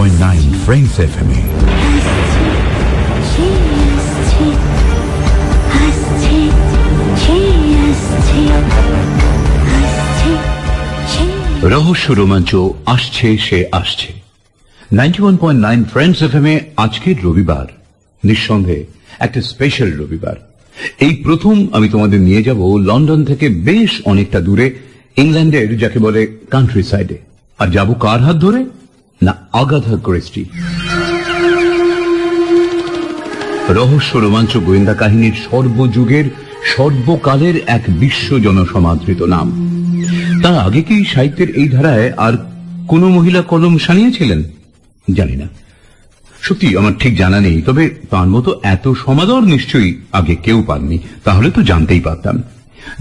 101.9 Frames FM রহস্য রোমাঞ্চ আসছে, সে আসছে। Ninety one point nine friends F M এ আজকের রবিবার। নিঃসন্দেহে একটা স্পেশাল রবিবার। এই প্রথম আমি তোমাদের নিয়ে যাব লন্ডন থেকে বেশ অনেকটা দূরে, ইংল্যান্ডের, যাকে বলে কান্ট্রি সাইডে আর যাব কার হাত ধরে? না আগাথা ক্রিস্টি রহস্য রোমাঞ্চ গোয়েন্দা কাহিনীর সর্বযুগের, সর্বকালের এক বিশ্ব জনসমাদৃত নাম। তার আগে কি সাহিত্যের এই ধারায় আর কোন মহিলা কলম সানিয়েছিলেন? জানি না। সত্যি, আমার ঠিক জানা নেই, তবে তার মতো এত সমাদর নিশ্চয়ই আগে কেউ পাননি, তাহলে তো জানতেই পারতাম।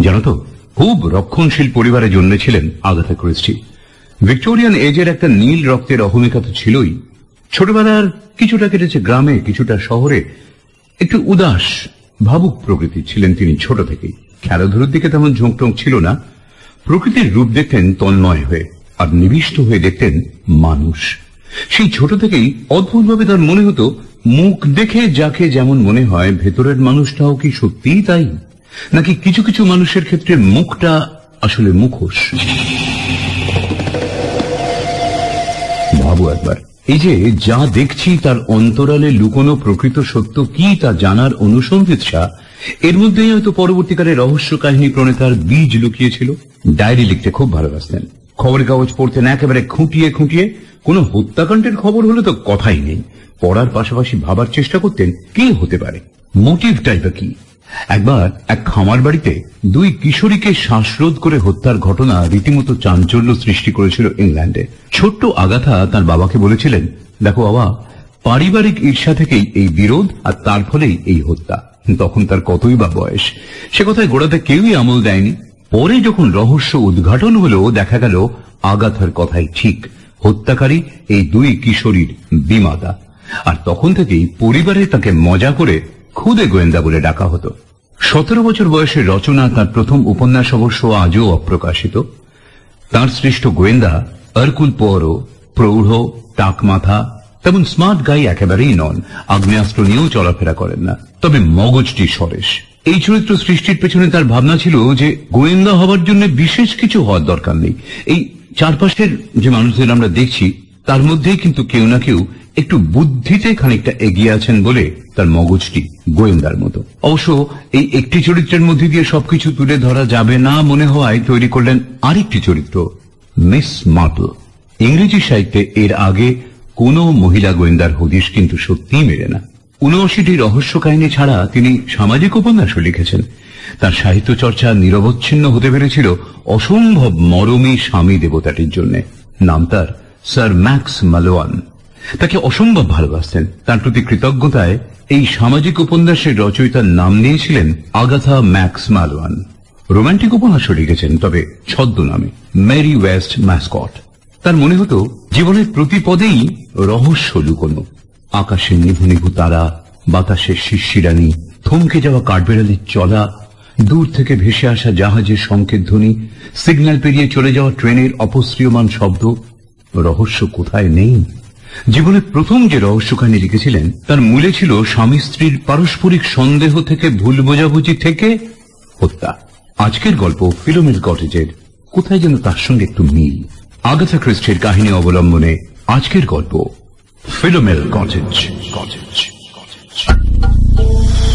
জানো তো, খুব রক্ষণশীল পরিবারে জন্মেছিলেন আগাথা ক্রিস্টি ভিক্টোরিয়ান এজের একটা নীল রক্তের অহমিকা তো ছিলই। ছোটবেলার কিছুটা কেটেছে গ্রামে, কিছুটা শহরে। একটু উদাস, ভাবুক প্রকৃতি ছিলেন তিনি ছোট থেকেই। খেলাধুলোর দিকে তেমন ঝোঁকটোঁক ছিল না। প্রকৃতির রূপ দেখতেন তন্ময় হয়ে, আর নিবিষ্ট হয়ে দেখতেন মানুষ। সেই ছোট থেকেই অদ্ভুতভাবে তার মনে হতো, মুখ দেখে যাকে যেমন মনে হয়, ভেতরের মানুষটাও কি সত্যিই তাই? নাকি কিছু কিছু মানুষের ক্ষেত্রে মুখটা আসলে মুখোশ? ভাবো একবার। এই যে, যা দেখছি তার অন্তরালে লুকোনো প্রকৃত সত্য কি তা জানার অনুসন্ধিৎসা, এর মধ্যেই হয়তো পরবর্তীকালে রহস্য কাহিনী প্রণেতার বীজ লুকিয়েছিল। ডায়েরি লিখতে খুব ভালোবাসতেন। খবরের কাগজ পড়তেন একেবারে খুঁটিয়ে খুঁটিয়ে। কোনো হত্যাকাণ্ডের খবর হলে তো কথাই নেই। পড়ার পাশাপাশি ভাবার চেষ্টা করতেন, কি হতে পারে? মোটিভ টাইপের কি? একবার এক খামার বাড়িতে দুই কিশোরীকে শ্বাসরোধ করে হত্যার ঘটনা রীতিমতো চাঞ্চল্য সৃষ্টি করেছিল ইংল্যান্ডে। ছোট্ট আগাথা তার বাবাকে বলেছিলেন, দেখো বাবা, পারিবারিক ঈর্ষা থেকেই এই বিরোধ আর তার ফলেই এই হত্যা। তখন তার কতই বা বয়স। সে কথায় গোড়াতে কেউই আমল দেয়নি। পরে যখন রহস্য উদ্ঘাটন হলো, দেখা গেল আগাথার কথাই ঠিক। হত্যাকারী এই দুই কিশোরীর বিমাতা। আর তখন থেকেই পরিবারে তাকে মজা করে খুদে গোয়েন্দা বলে ডাকা হতো। সতেরো বছর বয়সে রচনা তার প্রথম উপন্যাস অবশ্য আজও অপ্রকাশিত। তার সৃষ্ট গোয়েন্দা অর্কুল পরও প্রৌঢ় টাক মাথা তেমন স্মার্ট গাই একেবারেই নন। আগ্নেয়াস্ত্র নিয়েও চলাফেরা করেন না। তবে মগজটি সরেশ। এই চরিত্র সৃষ্টির পেছনে তার ভাবনা ছিল যে গোয়েন্দা হবার জন্য বিশেষ কিছু হওয়ার দরকার নেই। এই চারপাশের যে মানুষদের আমরা দেখছি তার মধ্যেই কিন্তু কেউ না কেউ একটু বুদ্ধিতে খানিকটা এগিয়ে আছেন বলে তার মগজটি গোয়েন্দার মতো। অবশ্য এই একটি চরিত্রের মধ্যে দিয়ে সবকিছু তুলে ধরা যাবে না মনে হওয়ায় তৈরি করলেন আরেকটি চরিত্র, মিস মার্পল। ইংরেজি সাহিত্যে এর আগে কোন মহিলা গোয়েন্দার হদিশ কিন্তু সত্যিই মেলে না। উনআশিটি রহস্য কাহিনী ছাড়া তিনি সামাজিক উপন্যাসও লিখেছেন। তার সাহিত্য চর্চা নিরবচ্ছিন্ন হতে পেরেছিল অসম্ভব মরমী স্বামী দেবতাটির জন্য। নাম তার স্যার ম্যাক্স মালোয়ান। তাকে অসম্ভব ভালোবাসতেন। তার প্রতি কৃতজ্ঞতায় এই সামাজিক উপন্যাসের রচয়িতার নাম নিয়েছিলেন আগাথা ম্যাক্স মালোয়ান। রোমান্টিক উপন্যাসও লিখেছেন, তবে ছদ্ম নামে মেরি ওয়েস্ট ম্যাসকট। তার মনে হতো, জীবনের প্রতি পদেই রহস্য লুকোনো। আকাশের নিভু নিভু তারা বাতাসের শিশিরানি থমকে যাওয়া কাঠবেড়ালির চলা, দূর থেকে ভেসে আসা জাহাজের সংকেত ধ্বনি, সিগন্যাল পেরিয়ে চলে যাওয়া ট্রেনের অপশ্রিয়মান শব্দ রহস্য কোথায় নেই? জীবনের প্রথম যে রহস্য কাহিনী লিখেছিলেন, তার মূলে ছিল স্বামী স্ত্রীর পারস্পরিক সন্দেহ থেকে ভুল বোঝাবুঝি থেকে হত্যা। আজকের গল্প ফিলোমিল কটেজের। কোথায় যেন তার সঙ্গে একটু মিল। আগাথা খ্রিস্টের কাহিনী অবলম্বনে আজকের গল্প ফিলোমেল কটেজ কটেজ কটেজ।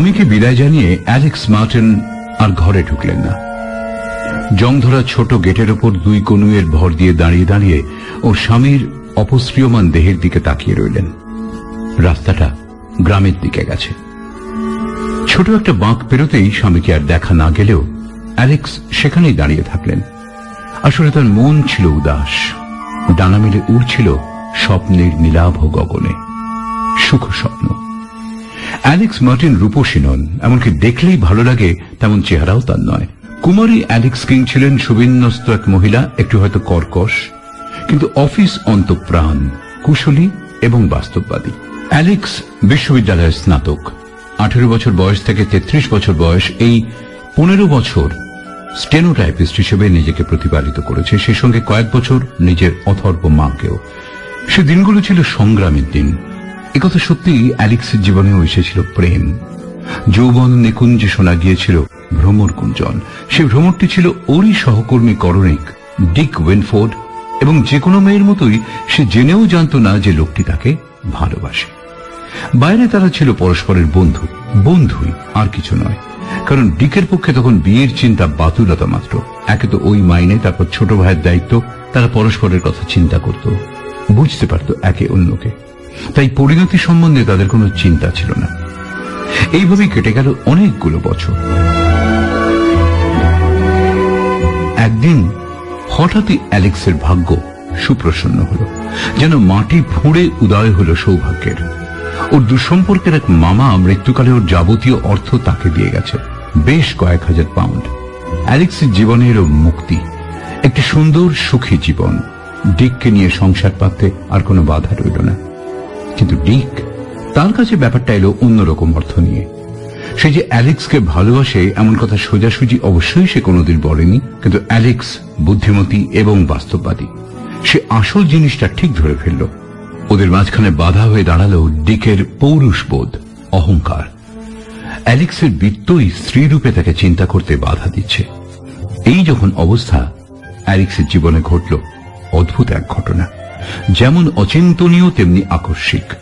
স্বামীকে বিদায় জানিয়ে অ্যালেক্স মার্টিন আর ঘরে ঢুকলেন না। জংধরা ছোট গেটের ওপর দুই কনুয়ের ভর দিয়ে দাঁড়িয়ে দাঁড়িয়ে ও স্বামীর অপশ্রিয়মান দেহের দিকে তাকিয়ে রইলেন। রাস্তাটা গ্রামের দিকে গেছে। ছোট একটা বাঁক পেরোতেই স্বামীকে আর দেখা না গেলেও অ্যালেক্স সেখানেই দাঁড়িয়ে থাকলেন। আসলে তার মন ছিল উদাস। ডানা মেলে উড়ছিল স্বপ্নের নীলাভ গগনে। সুখ অ্যালেক্স মার্টিন রূপসী নন, এমনকি দেখলেই ভালো লাগে তেমন চেহারাও তার নয়। কুমারী অ্যালেক্স কিং ছিলেন সুবিন্যস্ত এক মহিলা, একটু হয়তো কর্কশ, কিন্তু অফিস অন্তপ্রাণ, কুশলী এবং বাস্তববাদী। অ্যালেক্স বিশ্ববিদ্যালয়ের স্নাতক। আঠেরো বছর বয়স থেকে ৩৩ বছর বয়স এই পনেরো বছর স্টেনোটাইপিস্ট হিসেবে নিজেকে প্রতিপালিত করেছে, সে সঙ্গে কয়েক বছর নিজের অথর্ব মাকেও। সে দিনগুলো ছিল সংগ্রামের দিন। একথা সত্যি অ্যালেক্সের জীবনেও এসেছিল প্রেম। যৌবন নিকুঞ্জে শোনা গিয়েছিল ভ্রমর কুঞ্জন সে ভ্রমরটি ছিল ওরই সহকর্মী করণিক, ডিক উইনফোর্ড এবং যে কোনো মেয়ের মতোই সে জেনেও জানত না যে লোকটি তাকে ভালোবাসে। বাইরে তারা ছিল পরস্পরের বন্ধু, বন্ধুই, আর কিছু নয়। কারণ ডিকের পক্ষে তখন বিয়ের চিন্তা বাতুলতা মাত্র। একে তো ওই মাইনে, তারপর ছোট ভাইয়ের দায়িত্ব, তারা পরস্পরের কথা চিন্তা করত। বুঝতে পারত একে অন্যকে। তাই পরিণতি সম্বন্ধে তাদের কোনো চিন্তা ছিল না। এইভাবেই কেটে গেল অনেকগুলো বছর। একদিন হঠাৎই অ্যালেক্সের ভাগ্য সুপ্রসন্ন হল, যেন মাটি ফুঁড়ে উদয় হল সৌভাগ্যের। ওর দুঃসম্পর্কের এক মামা মৃত্যুকালে ওর যাবতীয় অর্থ তাকে দিয়ে গেছে, বেশ কয়েক হাজার পাউন্ড। অ্যালেক্সের জীবনের মুক্তি, একটি সুন্দর সুখী জীবন ডিককে নিয়ে সংসার পাততে আর কোনো বাধা রইল না। কিন্তু ডিক তার কাছে ব্যাপারটা এলো অন্যরকম অর্থ নিয়ে। সে যে অ্যালেক্সকে ভালোবাসে এমন কথা সোজাসুজি অবশ্যই সে কোনোদিন বলেনি, কিন্তু অ্যালেক্স বুদ্ধিমতী এবং বাস্তববাদী। সে আসল জিনিসটা ঠিক ধরে ফেলল। ওদের মাঝখানে বাধা হয়ে দাঁড়াল ডিকের পৌরুষবোধ, অহংকার। অ্যালেক্সের বৃত্তই স্ত্রীরূপে তাকে চিন্তা করতে বাধা দিচ্ছে। এই যখন অবস্থা, অ্যালেক্সের জীবনে ঘটল অদ্ভুত এক ঘটনা। যেমন অচিন্তনীয়, তেমনি আকস্মিক।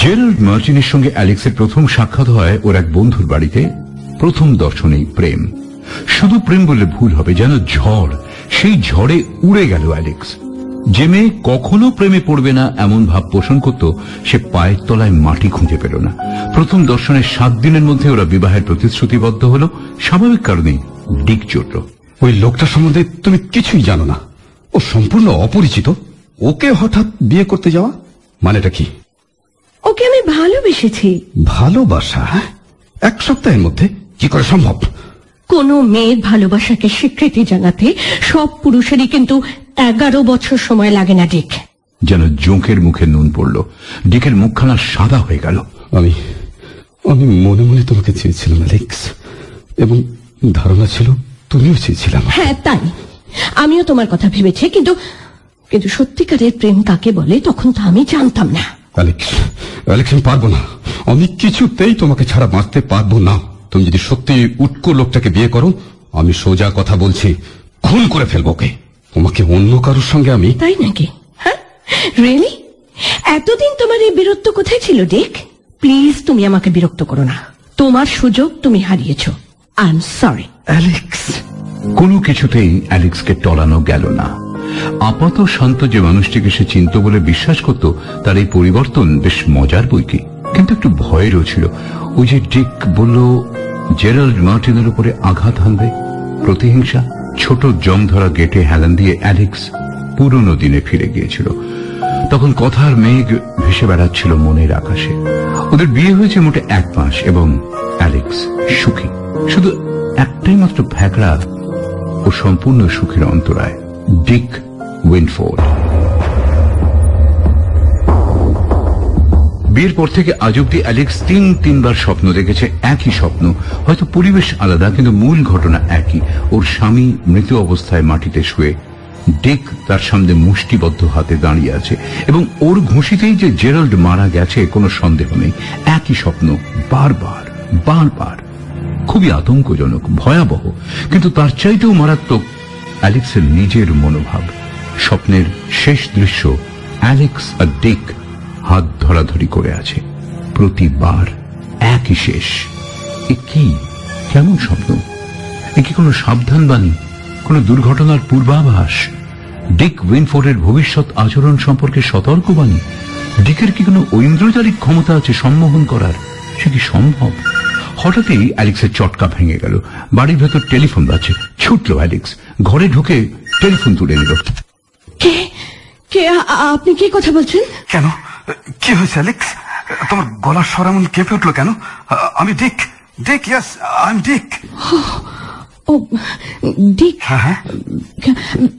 জেরাল্ড মার্টিনের সঙ্গে অ্যালেক্সের প্রথম সাক্ষাৎ হয় ওর এক বন্ধুর বাড়িতে। প্রথম দর্শনেই প্রেম। শুধু প্রেম বললে ভুল হবে, যেন ঝড়, সেই ঝড়ে উড়ে গেল অ্যালেক্স। যে মেয়ে কখনো প্রেমে পড়বে না, এমন ভাব পোষণ করত, সে পায়ের তলায় মাটি খুঁজে পেল না। প্রথম দর্শনের সাত দিনের মধ্যে ওরা বিবাহের প্রতিশ্রুতিবদ্ধ হল। স্বাভাবিক কারণেই ডিক চটল ওই লোকটা সম্বন্ধে তুমি কিছুই জানো না। ও সম্পূর্ণ অপরিচিত। ওকে হঠাৎ বিয়ে করতে যাওয়া? মানেটা কি? ওকে আমি ভালোবেসেছি। ভালোবাসা? হ্যাঁ? এক সপ্তাহের মধ্যে? কি করে সম্ভব? কোনো মেয়ের ভালোবাসাকে স্বীকৃতি জানাতে সব পুরুষেরই কিন্তু এগারো বছর সময় লাগে না ডিক। যেন জোঁকের মুখে নুন পড়ল। ডিকের মুখখানা সাদা হয়ে গেল। আমি আমি মনে মনে তোমাকে চেয়েছিলাম অ্যালেক্স। এবং ধারণা ছিল তুমিও চেয়েছিলাম হ্যাঁ তাই। আমিও তোমার কথা ভেবেছি কিন্তু কিন্তু সত্যিকারের প্রেম কাকে বলে তখন তো আমি জানতাম না। অ্যালেক্স অ্যালেক্স আমি পারব না। আমি কিছুতেই তোমাকে ছাড়া বাঁচতে পারব না। তুমি যদি সত্যি উটকো লোকটাকে বিয়ে করো আমি সোজা কথা বলছি খুন করে ফেলব ওকে। তোমাকে অন্য কারোর সঙ্গে আমি তাই নাকি? হ্যাঁ? রিয়েলি এতদিন তোমার এই বীরত্ব কোথায় ছিল ডিক? প্লিজ তুমি আমাকে বিরক্ত করো না। তোমার সুযোগ তুমি হারিয়েছ। আই এম সরি অ্যালেক্স কোনো কিছুতেই অ্যালেক্সকে টলানো গেল না। আপাত শান্ত যে মানুষটিকে সে চিন্ত বলে বিশ্বাস করত, তার এই পরিবর্তন বেশ মজার বই কিন্তু একটু ভয়েরও ছিল। ওই যে ডিক বলল, জেরাল্ড মার্টিনের উপরে আঘাত হানবে, প্রতিহিংসা, ছোট জং ধরা গেটে হেলান দিয়ে অ্যালেক্স পুরনো দিনে ফিরে গিয়েছিল। তখন কথার মেঘ ভেসে বেড়াচ্ছিল মনের আকাশে। ওদের বিয়ে হয়েছে মোটে এক মাস এবং অ্যালেক্স সুখী। শুধু একটাই মাত্র ভ্যাকড়া ও সম্পূর্ণ সুখের অন্তরায়, ডিক উইনফোর্ড। বিয়ের পর থেকে আজ অব্দি অ্যালেক্স তিন, তিনবার স্বপ্ন দেখেছে একই স্বপ্ন। হয়তো পরিবেশ আলাদা, কিন্তু মূল ঘটনা একই। ওর স্বামী মৃত অবস্থায় মাটিতে শুয়ে ডিক তার সামনে মুষ্টিবদ্ধ হাতে দাঁড়িয়ে আছে এবং ওর ঘুষিতেই যে জেরাল্ড মারা গেছে, কোনো সন্দেহ নেই। একই স্বপ্ন বারবার বারবার খুবই আতঙ্কজনক, ভয়াবহ। কিন্তু তার চাইতেও মারাত্মক অ্যালেক্সের নিজের মনোভাব। স্বপ্নের শেষ দৃশ্য অ্যালেক্স আর ডিক হাত ধরাধরি করে আছে। প্রতিবার একই শেষ। এ কি? কেমন স্বপ্ন? এ কি কোনো সাবধান বাণী কোনো দুর্ঘটনার পূর্বাভাস? ডিক উইনফোর্ডের ভবিষ্যৎ আচরণ সম্পর্কে সতর্ক বাণী ডিকের কি কোনো ঐন্দ্রজালিক ক্ষমতা আছে সম্মোহন করার? সে কি সম্ভব? হঠাৎই অ্যালেক্সের চটকা ভেঙে গেল। বাড়ির ভেতর টেলিফোন বাজছে। ছুটল অ্যালেক্স। ঘরে ঢুকে টেলিফোন তুলে নিল। কে? কে? আপনি কি কথা বলছেন? কেন? কি হয়েছে অ্যালেক্স? তোমার গলার স্বর এমন কেঁপে উঠল কেন? আমি ডিক। ডিক ইয়াস আই এম ডিক। ও ডিক? হ্যাঁ হ্যাঁ।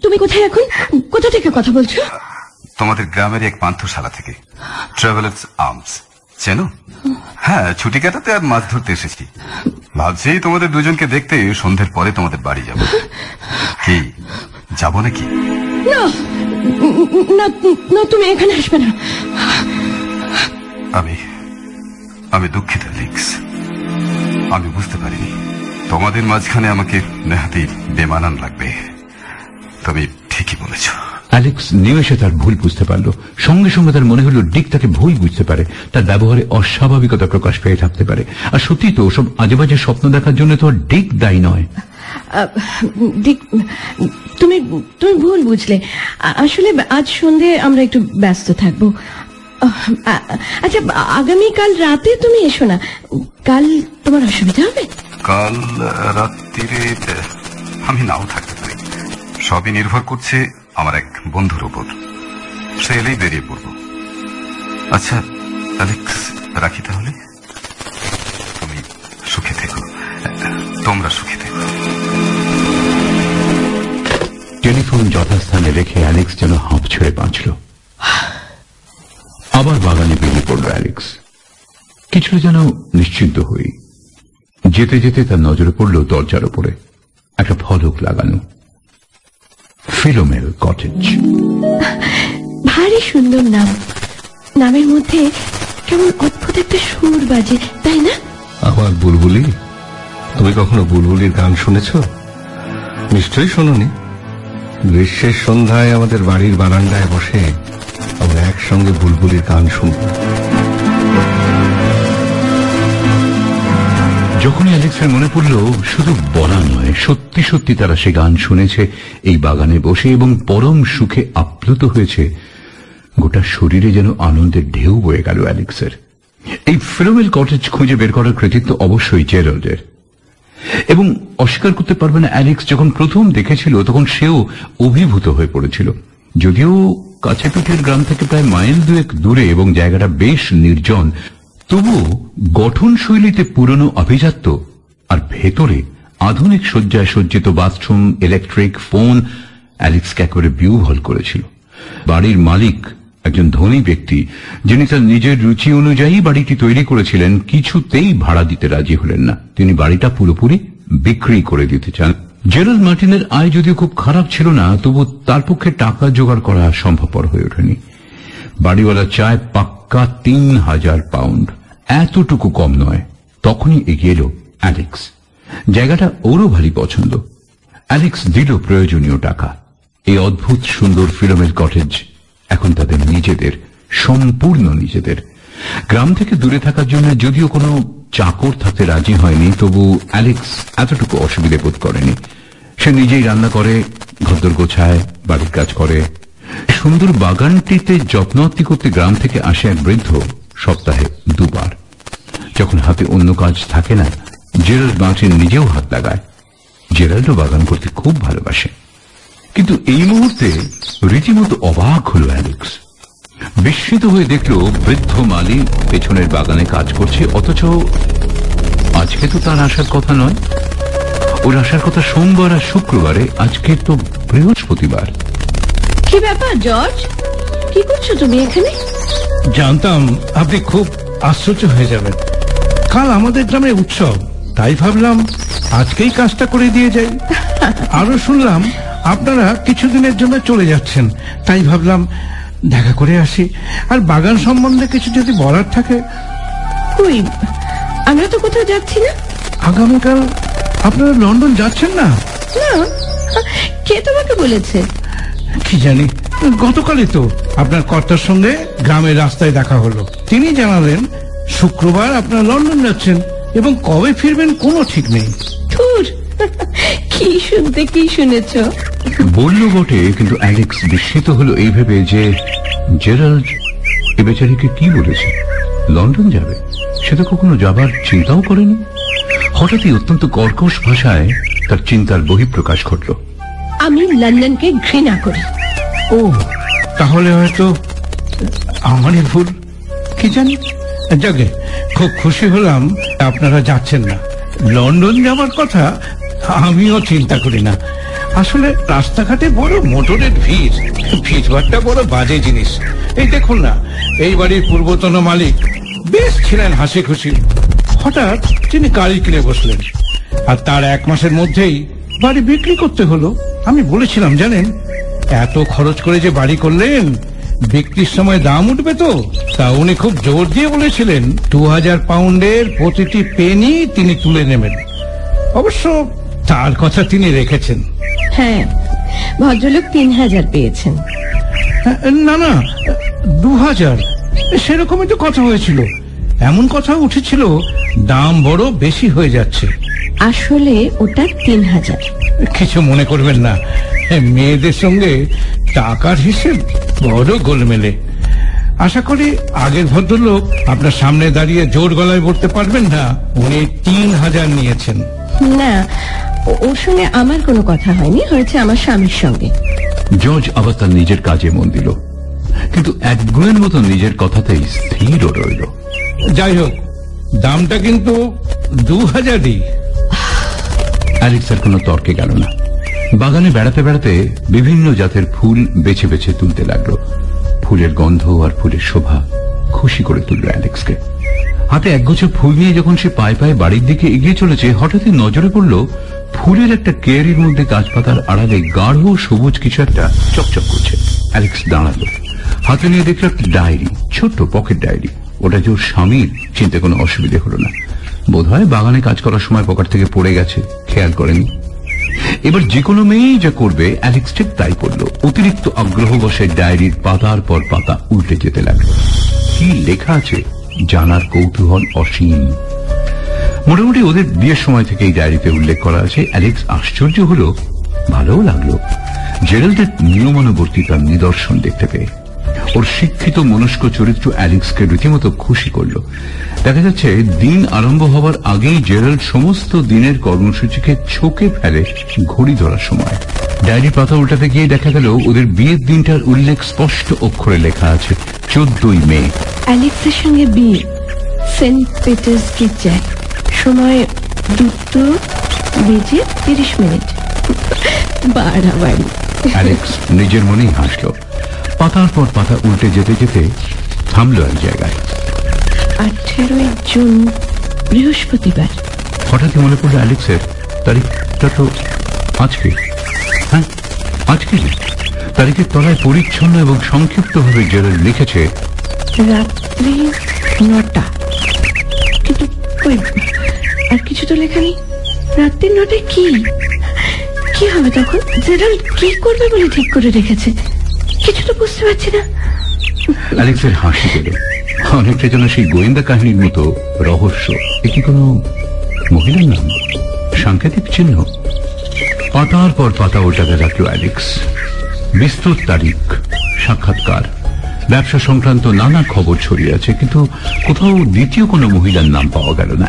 তুমি কোথায় এখন? কোথা থেকে কথা বলছো? তোমাদের গ্রামের এক পান্থশালা থেকে। ট্রাভেলার্স আর্মস চেনো? হ্যাঁ ছুটি কাটাতে আর মাছ ধরতে এসেছি। ভাবছি তোমাদের দুজনকে দেখতে সন্ধ্যের পরে তোমাদের বাড়ি যাব। কি যাব নাকি? না না তুমি এখানে আসবে না। আমি আমি দুঃখিত লিক্স। আমি বুঝতে পারিনি। তোমাদের মাঝখানে আমাকে নেহাতি বেমানান লাগবে। তুমি ঠিকই বলেছ। অ্যালেক্স নিমেষে তার ভুল বুঝতে পারল। সঙ্গে সঙ্গে তার মনে হলো ডিক তাকে ভুল বুঝতে পারে। তার ব্যবহারে অস্বাভাবিকতা প্রকাশ পেয়ে থাকতে পারে। আর সত্যি তো সব আজেবাজে স্বপ্ন দেখার জন্য তো ডিক দায়ী নয়। ডিক তুমি তুমি ভুল বুঝলে। আসলে আজ সন্ধে আমরা একটু ব্যস্ত থাকব। আচ্ছা আগামীকাল রাতে তুমি এসো না। কাল তোমার অসুবিধা হবে? কাল রাত্রিরে আমি নাও থাকতে পারি। সবই নির্ভর করছে আমার এক বন্ধুর উপর সে এলেই বেরিয়ে পড়ব। আচ্ছা অ্যালেক্স, রাখি তাহলে? তুমি সুখে থেকো। তোমরা সুখে থেকো। টেলিফোন যথাস্থানে রেখে অ্যালেক্স যেন হাঁপ ছেড়ে বাঁচল। আবার বাগানে বেরিয়ে পড়ল অ্যালেক্স। কিছুটা যেন নিশ্চিন্ত হই। যেতে যেতে তার নজরে পড়ল দরজার উপরে একটা ফলক লাগানো। ফিলোমেল কটেজ ভারী সুন্দর নাম। নামের মধ্যে কেমন অদ্ভুত একটা সুর বাজে তাই না? আমার বুলবুলি? তুমি কখনো বুলবুলির গান শুনেছ? নিশ্চয়ই শোনোনি। গ্রীষ্মের সন্ধ্যায় আমাদের বাড়ির বারান্দায় বসে আমরা একসঙ্গে বুলবুলির গান শুনব যখনই অ্যালেক্সের মনে পড়ল, শুধু বলা নয়, সত্যি সত্যি তারা সে গান শুনেছে, এই বাগানে বসে এবং পরম সুখে আপ্লুত হয়েছে, গোটা শরীরে যেন আনন্দের ঢেউ বয়ে গেল অ্যালেক্সের। এই ফিলোমেল কটেজ খুঁজে বের করার কৃতিত্ব অবশ্যই জেরাল্ডের। এবং অস্বীকার করতে পারবে না, অ্যালেক্স যখন প্রথম দেখেছিল, তখন সেও অভিভূত হয়ে পড়েছিল। যদিও কাছে পিঠের গ্রাম থেকে প্রায় মাইল দুয়েক দূরে এবং জায়গাটা বেশ নির্জন তবু গঠন শৈলীতে পুরনো আভিজাত্য আর ভেতরে আধুনিক শয্যায় সজ্জিত বাথরুম ইলেকট্রিক ফোন অ্যালেক্সকে একেবারে বিউহল করেছিল। বাড়ির মালিক একজন ধনী ব্যক্তি যিনি তার নিজের রুচি অনুযায়ী বাড়িটি তৈরি করেছিলেন, কিছুতেই ভাড়া দিতে রাজি হলেন না। তিনি বাড়িটা পুরোপুরি বিক্রি করে দিতে চান। জেরাল মার্টিনের আয় যদিও খুব খারাপ ছিল না তবু তার পক্ষে টাকা জোগাড় করা সম্ভবপর হয়ে ওঠেনি। বাড়িওয়ালা চায় পাক্কা তিন হাজার পাউন্ড। এতটুকু কম নয়। তখনই এগিয়ে এলো অ্যালেক্স। জায়গাটা ওরও ভারী পছন্দ। অ্যালেক্স দিল প্রয়োজনীয় টাকা। এই অদ্ভুত সুন্দর ফিলোমেল কটেজ এখন তাদের নিজেদের, সম্পূর্ণ নিজেদের। গ্রাম থেকে দূরে থাকার জন্য যদিও কোনো চাকর থাকতে রাজি হয়নি, তবু অ্যালেক্স এতটুকু অসুবিধে বোধ করেনি। সে নিজেই রান্না করে, ঘরদর গোছায়, বাড়ির কাজ করে সুন্দর বাগানটিতে যত্নআত্তি করতে গ্রাম থেকে আসে এক বৃদ্ধ সপ্তাহে দুবার। যখন হাতে অন্য কাজ থাকে না, জেরাল্ড মার্টিন নিজেও হাত লাগায়। জেরাল্ডও বাগান করতে খুব ভালোবাসে। কিন্তু এই মুহূর্তে রীতিমতো অবাক হলো অ্যালেক্স। বিস্মিত হয়ে দেখল বৃদ্ধ মালি পেছনের বাগানে কাজ করছে, অথচ আজকে তো তার আসার কথা নয়। ওর আসার কথা সোমবার আর শুক্রবারে, আজকে তো বৃহস্পতিবার। কি ব্যাপার জর্জ? কি করছ তুমি এখানে? জানতাম আপনি খুব আশ্চর্য হয়ে যাবেন। কাল আমাদের গ্রামে উৎসব তাই ভাবলাম আজকেই কাজটা করে দিয়ে যাই। আরও শুনলাম আপনারা কিছুদিনের জন্য চলে যাচ্ছেন তাই ভাবলাম দেখা করে আসি। আর বাগান সম্বন্ধে কিছু যদি বলার থাকে? কই আমরা তো কোথাও যাচ্ছি না। আগামীকাল আপনারা লন্ডন যাচ্ছেন না? না কে তোমাকে বলেছে? কি জানি? গতকালই তো আপনার কর্তার সঙ্গে গ্রামের রাস্তায় দেখা হলো। তিনি জানালেন শুক্রবার আপনারা লন্ডন যাচ্ছেন এবং কবে ফিরবেন কোনো ঠিক নেই। কি শুনতে কি শুনেছ? বলল বটে কিন্তু অ্যালেক্স বিস্মিত হলো এই ভেবে যে জেরাল্ড এ বেচারিকে কি বলেছে? লন্ডন যাবে? সে তো কখনো যাবার চিন্তাও করেনি? হঠাৎই অত্যন্ত কর্কশ ভাষায় তার চিন্তার বহিঃপ্রকাশ ঘটল। আমি লন্ডনকে ঘৃণা করি। ও, তাহলে হয়তো আমারই ভুল। কি জানি? যাকে খুব খুশি হলাম, আপনারা যাচ্ছেন না। লন্ডন যাওয়ার কথা আমিও চিন্তা করি না। আসলে রাস্তাঘাটে বড় মোটরের ভিড়। ভিড়ভাড়টা বড় বাজে জিনিস। এই দেখুন না, এই বাড়ির পূর্বতন মালিক বেশ ছিলেন হাসি খুশি হঠাৎ তিনি গাড়ি কিনে বসলেন। আর তার এক মাসের মধ্যেই বাড়ি বিক্রি করতে হলো। আমি বলেছিলাম জানেন? এত খরচ করে যে বাড়ি করলেন বিক্রির সময় দাম উঠবে তো? তা উনি খুব জোর দিয়ে বলেছিলেন দু হাজার পাউন্ডের প্রতিটি পেনি তিনি তুলে নেবেন। অবশ্য তার কথা তিনি রেখেছেন। হ্যাঁ ভদ্রলোক তিন হাজার পেয়েছেন। না না দু হাজার। সেরকমই তো কথা হয়েছিল। এমন কথা উঠেছিল দাম বড় বেশি হয়ে যাচ্ছে। আসলে ওটা তিন হাজার। কিছু মনে করবেন না। মেয়েদের সঙ্গে টাকার হিসেব বড় গোলমেলে। আশা করি আগের ভদ্রলোক আপনার সামনে দাঁড়িয়ে জোর গলায় বলতে পারবেন না উনি তিন হাজার নিয়েছেন। না ও- ওর সঙ্গে আমার কোনো কথা হয়নি হয়েছে আমার স্বামীর সঙ্গে। জর্জ আবার তার নিজের কাজে মন দিল কিন্তু একগুয়ের মতো নিজের কথাতেই স্থির রইল। যাই হোক দামটা কিন্তু দু হাজারই। অ্যালেক্সের কোনো তর্কে গেল না। বাগানে বেড়াতে বেড়াতে বিভিন্ন জাতের ফুল বেছে বেছে তুলতে লাগল। ফুলের গন্ধ আর ফুলের শোভা খুশি করে তুলল অ্যালেক্সকে। হাতে একগুচ্ছ ফুল নিয়ে যখন সে পায়ে পায়ে বাড়ির দিকে এগিয়ে চলেছে, হঠাৎই নজরে পড়ল ফুলের একটা কেয়ারির মধ্যে গাছপাতার আড়ালে গাঢ় সবুজ কিছু একটা চকচক করছে। অ্যালেক্স দাঁড়াল। হাতে নিয়ে দেখল একটা ডায়েরি, ছোট্ট পকেট ডায়েরি। ওটা যে ওর স্বামীর, চিনতে কোনো অসুবিধে হলো না। বোধহয় বাগানে কাজ করার সময় পকেট থেকে পড়ে গেছে, খেয়াল করেনি। এবার যে কোনো মেয়েই যা করবে, অ্যালেক্স ঠিক তাই করল। অতিরিক্ত আগ্রহ বসে ডায়েরির পাতার পর পাতা উল্টে যেতে লাগল। কি লেখা আছে? জানার কৌতূহল অসীম। মোটামুটি ওদের বিয়ের সময় থেকে এই ডায়েরিতে উল্লেখ করা আছে। অ্যালেক্স আশ্চর্য হলো, ভালোও লাগল। জেরাল্ডের নিয়মানুবর্তিতার নিদর্শন দেখতে পেয়ে। ওর শিক্ষিত মনস্ক চরিত্র অ্যালেক্সকে রীতিমতো খুশি করল। দেখা যাচ্ছে দিন আরম্ভ হবার আগেই জেরাল্ড সমস্ত দিনের কর্মসূচিকে ছোকে ফেলে ঘড়ি ধরার সময়। ডায়েরি পাতা উল্টাতে গিয়ে দেখা গেল ওদের বিয়ের দিনটার উল্লেখ স্পষ্ট অক্ষরে লেখা আছে চোদ্দই মে। অ্যালেক্সের সঙ্গে বিয়ে সেন্ট পিটার্স গির্জায় সময় দুটো বেজে তিরিশ মিনিট। বাড়াবাড়ি। অ্যালেক্স নিজের মনেই হাসল। পাতার পর পাতা উল্টে যেতে যেতে থামলো এক জায়গায়। আঠেরোই জুন বৃহস্পতিবার। হঠাৎই মনে পড়ল অ্যালেক্সের তারিখটা তো আজকে। হ্যাঁ আজকে তারিখের তলায় পরিচ্ছন্ন এবং সংক্ষিপ্তভাবে জেরাল লিখেছে রাত্রি নটা। কিন্তু আর কিছু তো লেখা নেই। রাত্রি নটায় কি? কি হবে তখন? জেরাল্ড কি করবে বলে ঠিক করে রেখেছে? কিছু বুঝতে পারছি না। অ্যালেক্সের হাসি পেল অনেকটা যেন সেই গোয়েন্দা কাহিনীর মতো রহস্য। এ কি কোনো মহিলার নাম? সাংকেতিক চিহ্ন? পাতার পর পাতা রাখল অ্যালেক্স। তারিখ, সাক্ষাৎকার। ব্যবসা সংক্রান্ত নানা খবর ছড়িয়ে আছে, কিন্তু কোথাও দ্বিতীয় কোনো মহিলার নাম পাওয়া গেল না।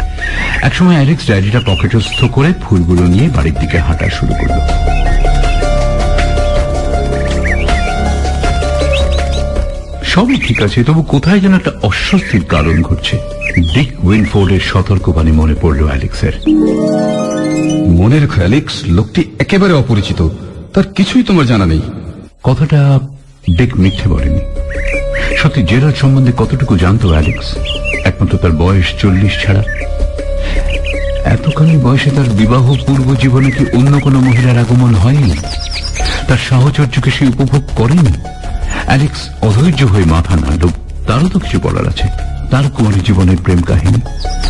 একসময় অ্যালেক্স ডায়েরিটা পকেটস্থ করে ফুলগুলো নিয়ে বাড়ির দিকে হাঁটা শুরু করল। সবই ঠিক আছে তবু কোথায় যেন একটা অস্বস্তির কারণ ঘটছে। ডিক উইনফোর্ডের সতর্কবাণী মনে পড়ল অ্যালেক্সের। মনে রেখো অ্যালেক্স লোকটি একেবারে অপরিচিত। তার কিছুই তোমার জানা নেই। কথাটা ডিক মিথ্যে বলেনি। সত্যি জেরার সম্বন্ধে কতটুকু জানতো অ্যালেক্স? একমাত্র তার বয়স চল্লিশ ছাড়া। এতখানি বয়সে তার বিবাহ পূর্ব জীবনে কি অন্য কোনো মহিলার আগমন হয়নি? তার সাহচর্যকে সে উপভোগ করেনি? অ্যালেক্স অধৈর্য হয়ে মাথা নাড়ল। তারও তো কিছু বলার আছে। তার কুমারী জীবনের প্রেম কাহিনী।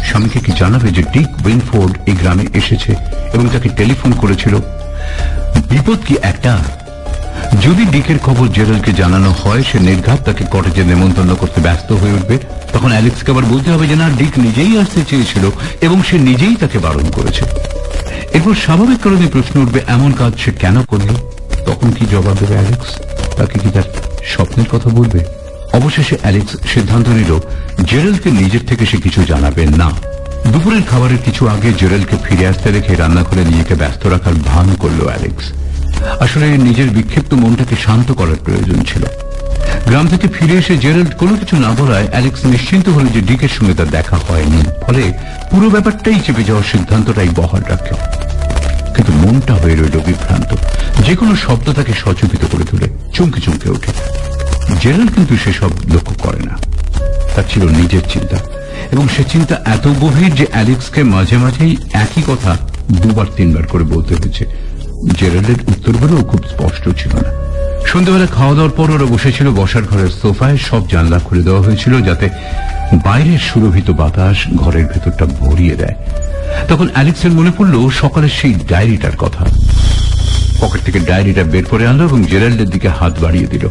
স্বামীকে কি জানাবে যে ডিক উইনফোর্ড এই গ্রামে এসেছে এবং তাকে টেলিফোন করেছিল? বিপদ কি একটা? যদি ডিকের খবর জেরালকে জানানো হয়, সে নির্ঘাত তাকে কটেজে নেমন্তন্ন করতে ব্যস্ত হয়ে উঠবে। তখন অ্যালেক্সকে আবার বলতে হবে যে, না, ডিক নিজেই আসতে চেয়েছিল এবং সে নিজেই তাকে বারণ করেছে। এরপর স্বাভাবিক কারণে প্রশ্ন উঠবে, এমন কাজ সে কেন করল? তখন কি জবাব দেবে অ্যালেক্স? তাকে কি তার স্বপ্নের কথা বলবে? অবশেষে অ্যালেক্স সিদ্ধান্ত নিল জেরালকে নিজের থেকে সে কিছু জানাবে না। দুপুরের খাবারের কিছু আগে জেরালকে ফিরে আসতে রেখে রান্নাঘরে নিজেকে ব্যস্ত রাখার ভান করল অ্যালেক্স। আসলে নিজের বিক্ষিপ্ত মনটাকে শান্ত করার প্রয়োজন ছিল। গ্রাম থেকে ফিরে এসে জেরাল্ড কোনো কিছু না বলায় অ্যালেক্স নিশ্চিন্ত হল যে ডিকের সঙ্গে তার দেখা হয়নি। ফলে পুরো ব্যাপারটাই চেপে যাওয়ার সিদ্ধান্তটাই বহাল রাখল কিন্তু মনটা হয়ে রইল বিভ্রান্ত। যে কোনো শব্দ তাকে সচকিত করে তোলে, চমকে চমকে ওঠে। জেরাল কিন্তু সেসব লক্ষ্য করে না। তার ছিল নিজের চিন্তা। এবং সে চিন্তা এত গভীর যে অ্যালেক্সকে মাঝে মাঝেই একই কথা দুবার তিনবার করে বলতে হয়েছে। জেরালের উত্তরগুলো খুব স্পষ্ট ছিল না। সন্ধ্যাবেলা খাওয়া দাওয়ার পর ওরা বসেছিল বসার ঘরের সোফায়। সব জানলা খুলে দেওয়া হয়েছিল যাতে বাইরের সুরভিত বাতাস ঘরের ভেতরটা ভরিয়ে দেয়। তখন অ্যালেক্সের মনে পড়ল সকালের সেই ডায়েরিটার কথা। পকেট থেকে ডায়েরিটা বের করে আনলো এবং জেরাল্ডের দিকে হাত বাড়িয়ে দিল।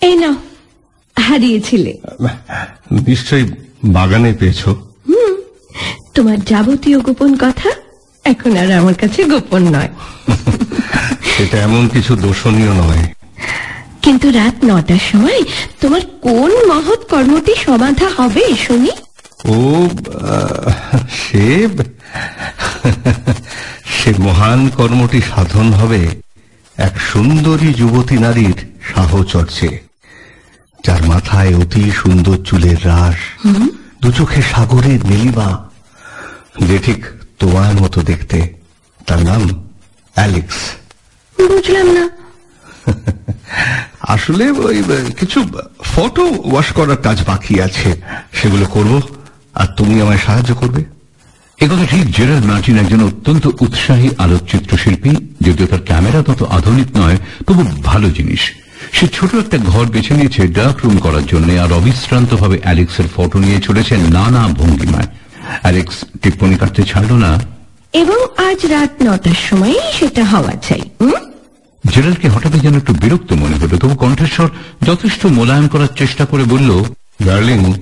এই নাও হারিয়েছিলে। নিশ্চয়ই বাগানে পেয়েছ। তোমার যাবতীয় গোপন কথা এখন আর আমার কাছে গোপন নয়। সেটা এমন কিছু দোষণীয় নয়। কিন্তু রাত নটার সময় তোমার কোন মহৎ কর্মটি সমাধা হবে শুনি? ও সে সে মহান কর্মটি সাধন হবে এক সুন্দরী যুবতী নারীর সাহচর্যে যার মাথায় অতি সুন্দর চুলের রাস দু চোখে সাগরের নীলিমা যে ঠিক তোমার মতো দেখতে। তার নাম অ্যালেক্স। বুঝলাম না। আসলে ওই কিছু ফটো ওয়াশ করার কাজ বাকি আছে। সেগুলো করব। আর তুমি আমায় সাহায্য করবে। একথা ঠিক জেরাল মার্টিন একজন অত্যন্ত উৎসাহী আলোকচিত্র শিল্পী যদিও তার ক্যামেরা তত আধুনিক নয়, তবু ভালো জিনিস। সে ছোট একটা ঘর বেছে নিয়েছে ডার্ক রুম করার জন্য, আর অবিশ্রান্ত ভাবে অ্যালেক্সের ফটো নিয়ে চলেছে নানা ভঙ্গিমায়। অ্যালেক্স টিপ্পনি কাটতে ছাড়ল না। এবং আজ রাত নটার সময় সেটা হওয়া চাই জেরালকে হঠাৎই যেন একটু বিরক্ত মনে হলো তবু কণ্ঠস্বর যথেষ্ট মোলায়েম করার চেষ্টা করে বলল ডার্লিং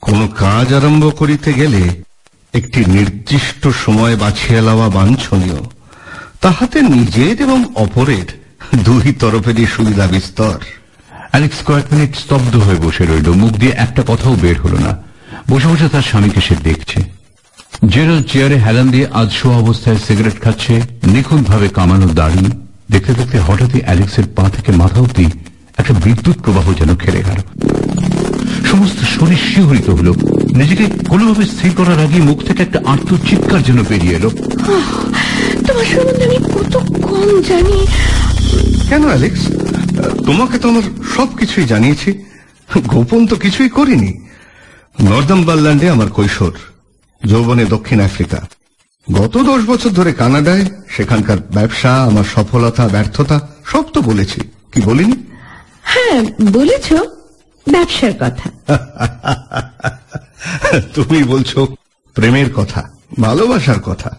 কোন কাজ আরম্ভ করিতে গেলে একটি নির্দিষ্ট সময় বাছিয়া লওয়া বাঞ্ছনীয়। তাহাতে নিজের এবং অপরের দুই তরফেরই সুবিধা বিস্তর। অ্যালেক্স কয়েক মিনিট স্তব্ধ হয়ে বসে রইল মুখ দিয়ে একটা কথাও বের হলো না। বসে বসে তার স্বামীকে সে দেখছে। জেরাল চেয়ারে হেলান দিয়ে আজ শোয়া অবস্থায় সিগারেট খাচ্ছে নিখুঁত ভাবে কামানো দাড়ি। দেখতে দেখতে হঠাৎই অ্যালেক্সের পা থেকে মাথা অব্দি একটা বিদ্যুৎ প্রবাহ যেন খেলে গেল। সমস্ত শরীর শিহরিত হল। নিজেকে কোনোভাবে স্থির করার আগে মুখ থেকে একটা আত্মচিৎকার যেন বেরিয়ে এলো। তোমার সম্বন্ধে আমি কত কম জানি। কেন অ্যালেক্স? তোমাকে তো আমার সবকিছুই জানিয়েছি। গোপন তো কিছুই করিনি। নর্দাম্বারল্যান্ডে আমার কৈশোর। যৌবনে দক্ষিণ আফ্রিকা। গত দশ বছর ধরে কানাডায় সেখানকার ব্যবসা আমার সফলতা ব্যর্থতা সব তো বলেছি। কি বলিনি? হ্যাঁ বলেছ ব্যবসার কথা। তুমি বলছো প্রেমের কথা ভালোবাসার কথা।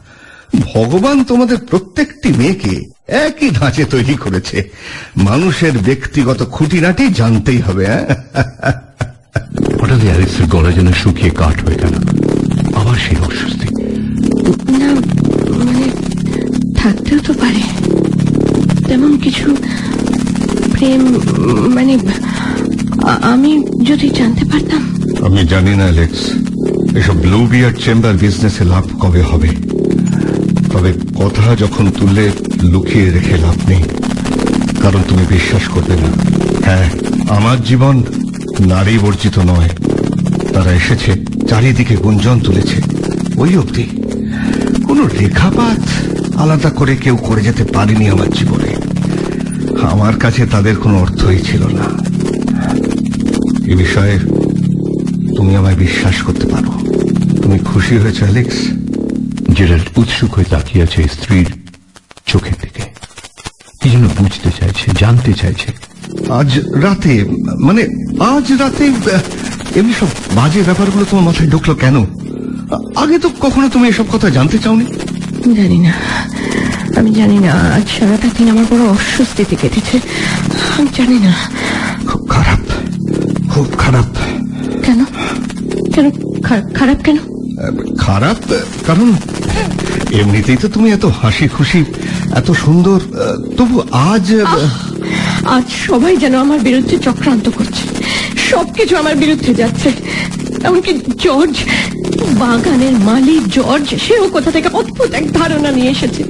ভগবান তোমাদের প্রত্যেকটি মেয়েকে একই ধাঁচে তৈরি করেছে। মানুষের ব্যক্তিগত খুঁটিনাটি জানতেই হবে হ্যাঁ? হঠাৎই অ্যালেক্সের গলা যেন শুকিয়ে কাঠ হয়ে গেল। আবার সেই অস্বস্তি। না মানে থাকতেও তো পারে। তেমন কিছু প্রেম মানে আমি যদি জানতে পারতাম। আমি জানি না অ্যালেক্স। এসব ব্লু বিয়ার চেম্বার বিজনেসে লাভ কবে হবে? তবে কথা যখন তুললে লুকিয়ে রেখে লাভ নেই। কারণ তুমি বিশ্বাস করবে না। হ্যাঁ আমার জীবন নারী বর্জিত নয়। তারা এসেছে চারিদিকে গুঞ্জন তুলেছে। ওই অবধি কোন রেখাপাত আলাদা করে কেউ করে যেতে পারেনি আমার জীবনে। আমার কাছে তাদের কোনো অর্থই ছিল না। এ বিষয়ে তুমি আমায় বিশ্বাস করতে পারো। তুমি খুশি হয়েছে অ্যালেক্স? জেরাল্ড উৎসুক হয়ে তাকিয়ে আছে স্ত্রীর চোখের দিকে। কি যেন বুঝতে চাইছে জানতে চাইছে। আজ রাতে মানে আজ রাতে এমনি সব বাজে ব্যাপারগুলো তোমার মাথায় ঢুকলো কেন? আগে তো কখনো তুমি এসব কথা জানতে চাওনি? জানি না আমি জানি না আজ সারাটা দিন আমার বড় অস্বস্তিতে কেটেছে। আমি জানি না খুব খারাপ খুব খারাপ। কেন? কেন? খারাপ- কেন? খারাপ কারণ এমনিতেই তো তুমি এত হাসি খুশি এত সুন্দর তবু আজ আজ সবাই যেন আমার বিরুদ্ধে চক্রান্ত করছে। সবকিছু আমার বিরুদ্ধে যাচ্ছে। এমনকি জর্জ বাগানের মালিক জর্জ সেও কোথা থেকে অদ্ভুত এক ধারণা নিয়ে এসেছে।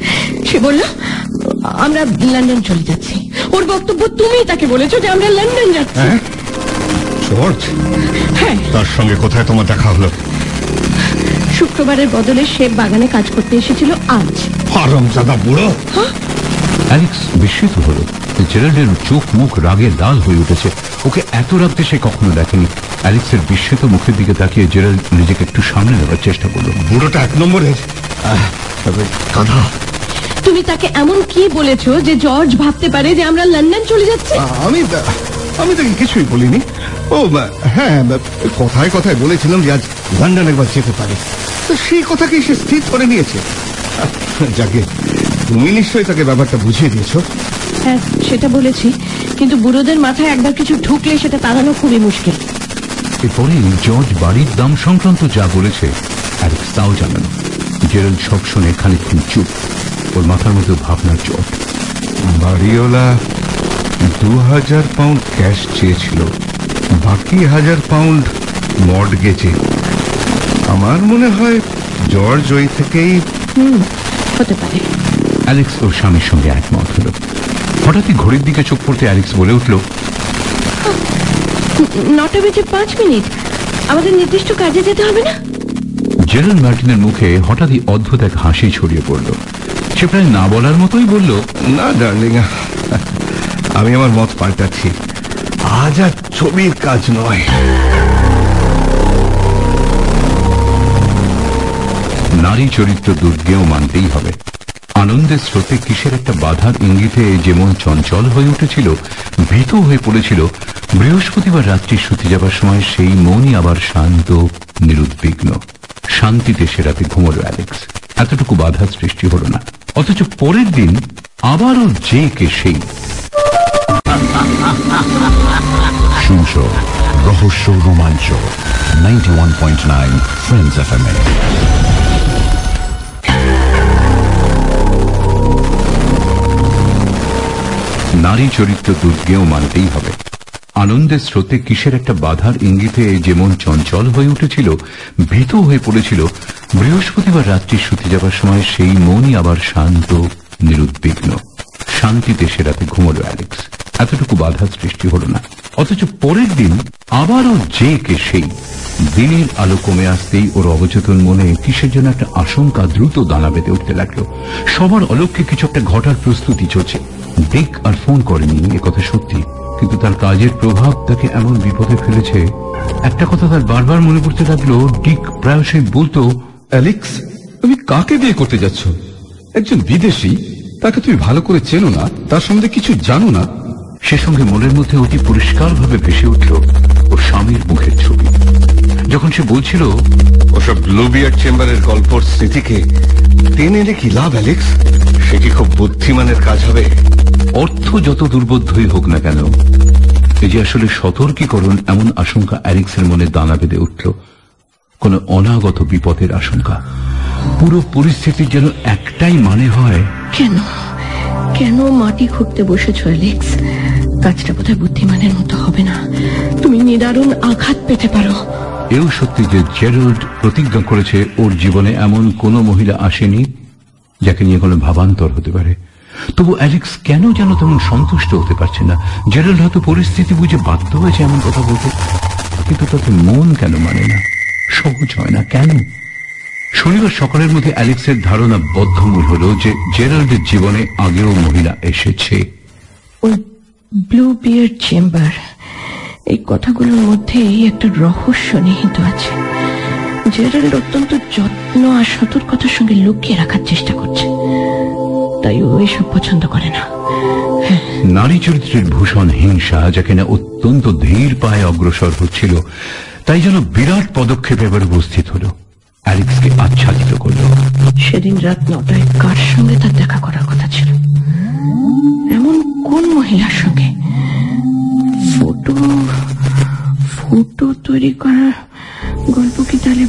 সে বলল আমরা লন্ডন চলে যাচ্ছি। ওর বক্তব্য তুমি তাকে বলেছ যে আমরা লন্ডন যাচ্ছি। হ্যাঁ? জর্জ? হ্যাঁ। তার সঙ্গে কোথায় তোমার দেখা হলো? শুক্রবারের বদলে সে বাগানে কাজ করতে এসেছিল আজ। হারম জাদা বুড়ো অ্যালেক্স বিস্মিত হলো। জেরাল্ডের চোখ মুখ রাগে লাল হয়ে উঠেছে। ওকে এত রাখতে সে কখনো দেখেনি। অ্যালেক্সের বিস্মিত মুখের দিকে তাকিয়ে জেরাল্ড নিজেকে একটু সামনে নেওয়ার চেষ্টা করল। বুড়োটা এক নম্বরের তুমি তাকে এমন কি বলেছ যে জর্জ ভাবতে পারে যে আমরা লন্ডন চলে যাচ্ছি? আমি আমি তাকে কিছুই বলিনি। ও হ্যাঁ কথায় কথায় বলেছিলাম যে আজ লন্ডন একবার যেতে পারে। তো সেই কথাকেই সে স্থির করে নিয়েছে। যাকে তুমি নিশ্চয়ই তাকে ব্যাপারটা বুঝিয়ে দিয়েছ। হ্যাঁ সেটা বলেছি। কিন্তু বুড়োদের মাথায় একবার কিছু ঢুকলে সেটা তাড়ানো খুবই মুশকিল। এরপরে জর্জ বাড়ির দাম সংক্রান্ত যা বলেছে অ্যালেক্স তাও জানানো জেরাল্ড সব শুনে খানিকক্ষণ চুপ। ওর মাথার মধ্যে ভাবনার চট বাড়িওয়ালা দু হাজার পাউন্ড ক্যাশ চেয়েছিল বাকি হাজার পাউন্ড মর্টগেজে। আমার মনে হয় জর্জ ওই থেকেই হুম হতে পারে। অ্যালেক্স ওর স্বামীর সঙ্গে একমত হলো। হঠাৎই ঘড়ির দিকে চোখ পড়তে অ্যালেক্স বলে উঠল নটা বেজে পাঁচ মিনিট। আমাদের নির্দিষ্ট কাজে যেতে হবে না? জেরাল্ড মার্টিনের মুখে হঠাৎই অদ্ভুত এক হাসি ছড়িয়ে পড়ল। সে প্রায় না বলার মতোই বলল না ডার্লিং আমি আমার মত পাল্টাচ্ছি। আজ আর ছবির কাজ নয়। নারী চরিত্র দুর্গেও মানতেই হবে। আনন্দের স্রোতে কিসের একটা বাধার ইঙ্গিতে যেমন চঞ্চল হয়ে উঠেছিল, ভীত হয়ে পড়েছিল, বৃহস্পতিবার রাত্রি শুতে যাবার সময় সেই মনই আবার শান্ত, নিরুদ্বিগ্ন। শান্তিতে সে রাতে ঘুমল, অ্যালেক্স। এতটুকু বাধার সৃষ্টি হল না। অথচ পরের দিন আবারও যে কে সেই। রহস্য, রোমাঞ্চ ninety one point nine friends F M নারী চরিত্র দুর্গেও মানতেই হবে। আনন্দের স্রোতে কিসের একটা বাধার ইঙ্গিতে যেমন চঞ্চল হয়ে উঠেছিল, ভীত হয়ে পড়েছিল, বৃহস্পতিবার রাত্রি শুতে যাবার সময় সেই মনই আবার শান্ত, নিরুদ্বিগ্ন। শান্তিতে সে রাতে ঘুমল, অ্যালেক্স। এতটুকু বাধার সৃষ্টি হল না। অথচ পরের দিন আবারও যে কে সেই। দিনের আলো কমে আসতেই ওর অবচেতন মনে কিসের জন্য একটা আশঙ্কা দ্রুত দানা বেঁধে উঠতে লাগল। সবার অলক্ষ্যে কিছু একটা ঘটার প্রস্তুতি চলছে। দিক আর ফোন করেনি কথা সত্যি। কিন্তু তার কাজের প্রভাব তাকে এমন বিপদে ফেলেছে। একটা কথা তার বারবার মনে পড়তে লাগল, ডিক প্রায়শই বলতো, অ্যালেক্স, তুমি কাকে বিয়ে করতে যাচ্ছ? একজন বিদেশি, তাকে তুমি ভালো করে চেনো না, তার সম্বন্ধে কিছু জানো না? সে সঙ্গে মনের মধ্যে অতি পরিষ্কারভাবে ভেসে উঠল ওর স্বামীর মুখের ছবি। যখন সে বলছিল, ওসব ব্লুবিয়ার চেম্বারের গল্পর স্মৃতিকে টেনে এনে লাভ, অ্যালেক্স? সে কি খুব বুদ্ধিমানের কাজ হবে? অর্থ যত দুর্বোধ্যই হোক না কেন এই যে আসলে সতর্কীকরণ এমন আশঙ্কা অ্যারিক্সের মনে দানা বেঁধে উঠল কোন অনাগত বিপদের আশঙ্কা। পুরো পরিস্থিতির যেন একটাই মানে হয় কেন? কেন মাটি খুঁড়তে বসেছো অ্যালেক্স? কাজটা বোধহয় বুদ্ধিমানের মতো হবে না। তুমি নিদারুণ আঘাত পেতে পারো। এও সত্যি যে জেরাল্ড প্রতিজ্ঞা করেছে ওর জীবনে এমন কোনো মহিলা আসেনি যাকে নিয়ে কোনো ভাবান্তর হতে পারে। তবু অ্যালেক্স কেন যেন তেমন সন্তুষ্ট হতে পারছে না? জেরাল্ড হয়তো পরিস্থিতি বুঝে বাধ্য হয়েছে এমন কথা বলতে। কিন্তু তাতে মন কেন মানে না? সহজ হয় না কেন? শনিবার সকালের মধ্যে অ্যালেক্সের ধারণা বদ্ধমূল হলো যে জেরাল্ডের জীবনে আগেও মহিলা এসেছে। ওই ব্লু বিয়ার চেম্বার, এই কথাগুলোর মধ্যেই একটা রহস্য নিহিত আছে। জেরাল্ড অত্যন্ত যত্ন আর সতর্কতার সঙ্গে লুকিয়ে রাখার চেষ্টা করছে। তাই ও এসব পছন্দ করে না। নারী চরিত্রের ভূষণ হিংসা যাকে না অত্যন্ত ধীর পায়ে অগ্রসর হচ্ছিল তাই যেন বিরাট পদক্ষেপ এবার উপস্থিত হলো। অ্যালেক্সকে আচ্ছাদিত করল। সেদিন রাত নটায় কার সঙ্গে তার দেখা করার কথা ছিল? এমন কোন মহিলার সঙ্গে? ফটো ফটো তৈরি করার গল্প কি তাহলে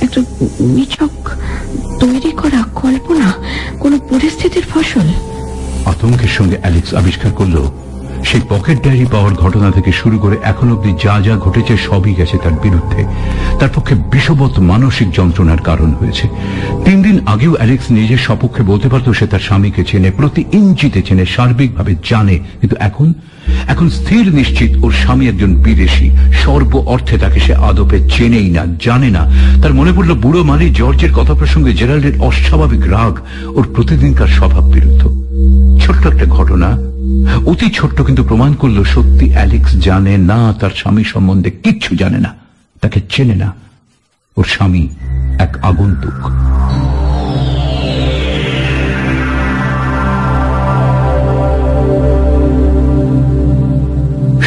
একটা নিছক তৈরি করা কল্পনা? কোন পরিস্থিতির ফসল? আতঙ্কের সঙ্গে অ্যালেক্স আবিষ্কার করল সেই পকেট ডায়েরি পাওয়ার ঘটনা থেকে শুরু করে এখন অব্দি যা যা ঘটেছে সবই গেছে তার বিরুদ্ধে। তার পক্ষে বিষবৎ মানসিক যন্ত্রণার কারণ হয়েছে। তিন দিন আগেও অ্যালেক্স নিজের সপক্ষে বলতে পারত সে তার স্বামীকে চেনে, প্রতি ইঞ্চিতে চেনে, সার্বিকভাবে জানে। কিন্তু এখন? এখন স্থির নিশ্চিত ওর স্বামী একজন বিদেশি। সর্ব অর্থে তাকে সে আদপে চেনেই না, জানে না। তার মনে পড়ল, বুড়ো মালি জর্জের কথা প্রসঙ্গে জেরাল্ডের অস্বাভাবিক রাগ। ওর প্রতিদিনকার স্বভাব বিরুদ্ধ। ছোট্ট একটা ঘটনা। অতি ছোট্ট কিন্তু প্রমাণ করল সত্যি অ্যালেক্স জানে না, তার স্বামী সম্বন্ধে কিচ্ছু জানে না, তাকে চেনে না। ওর স্বামী এক আগন্তুক।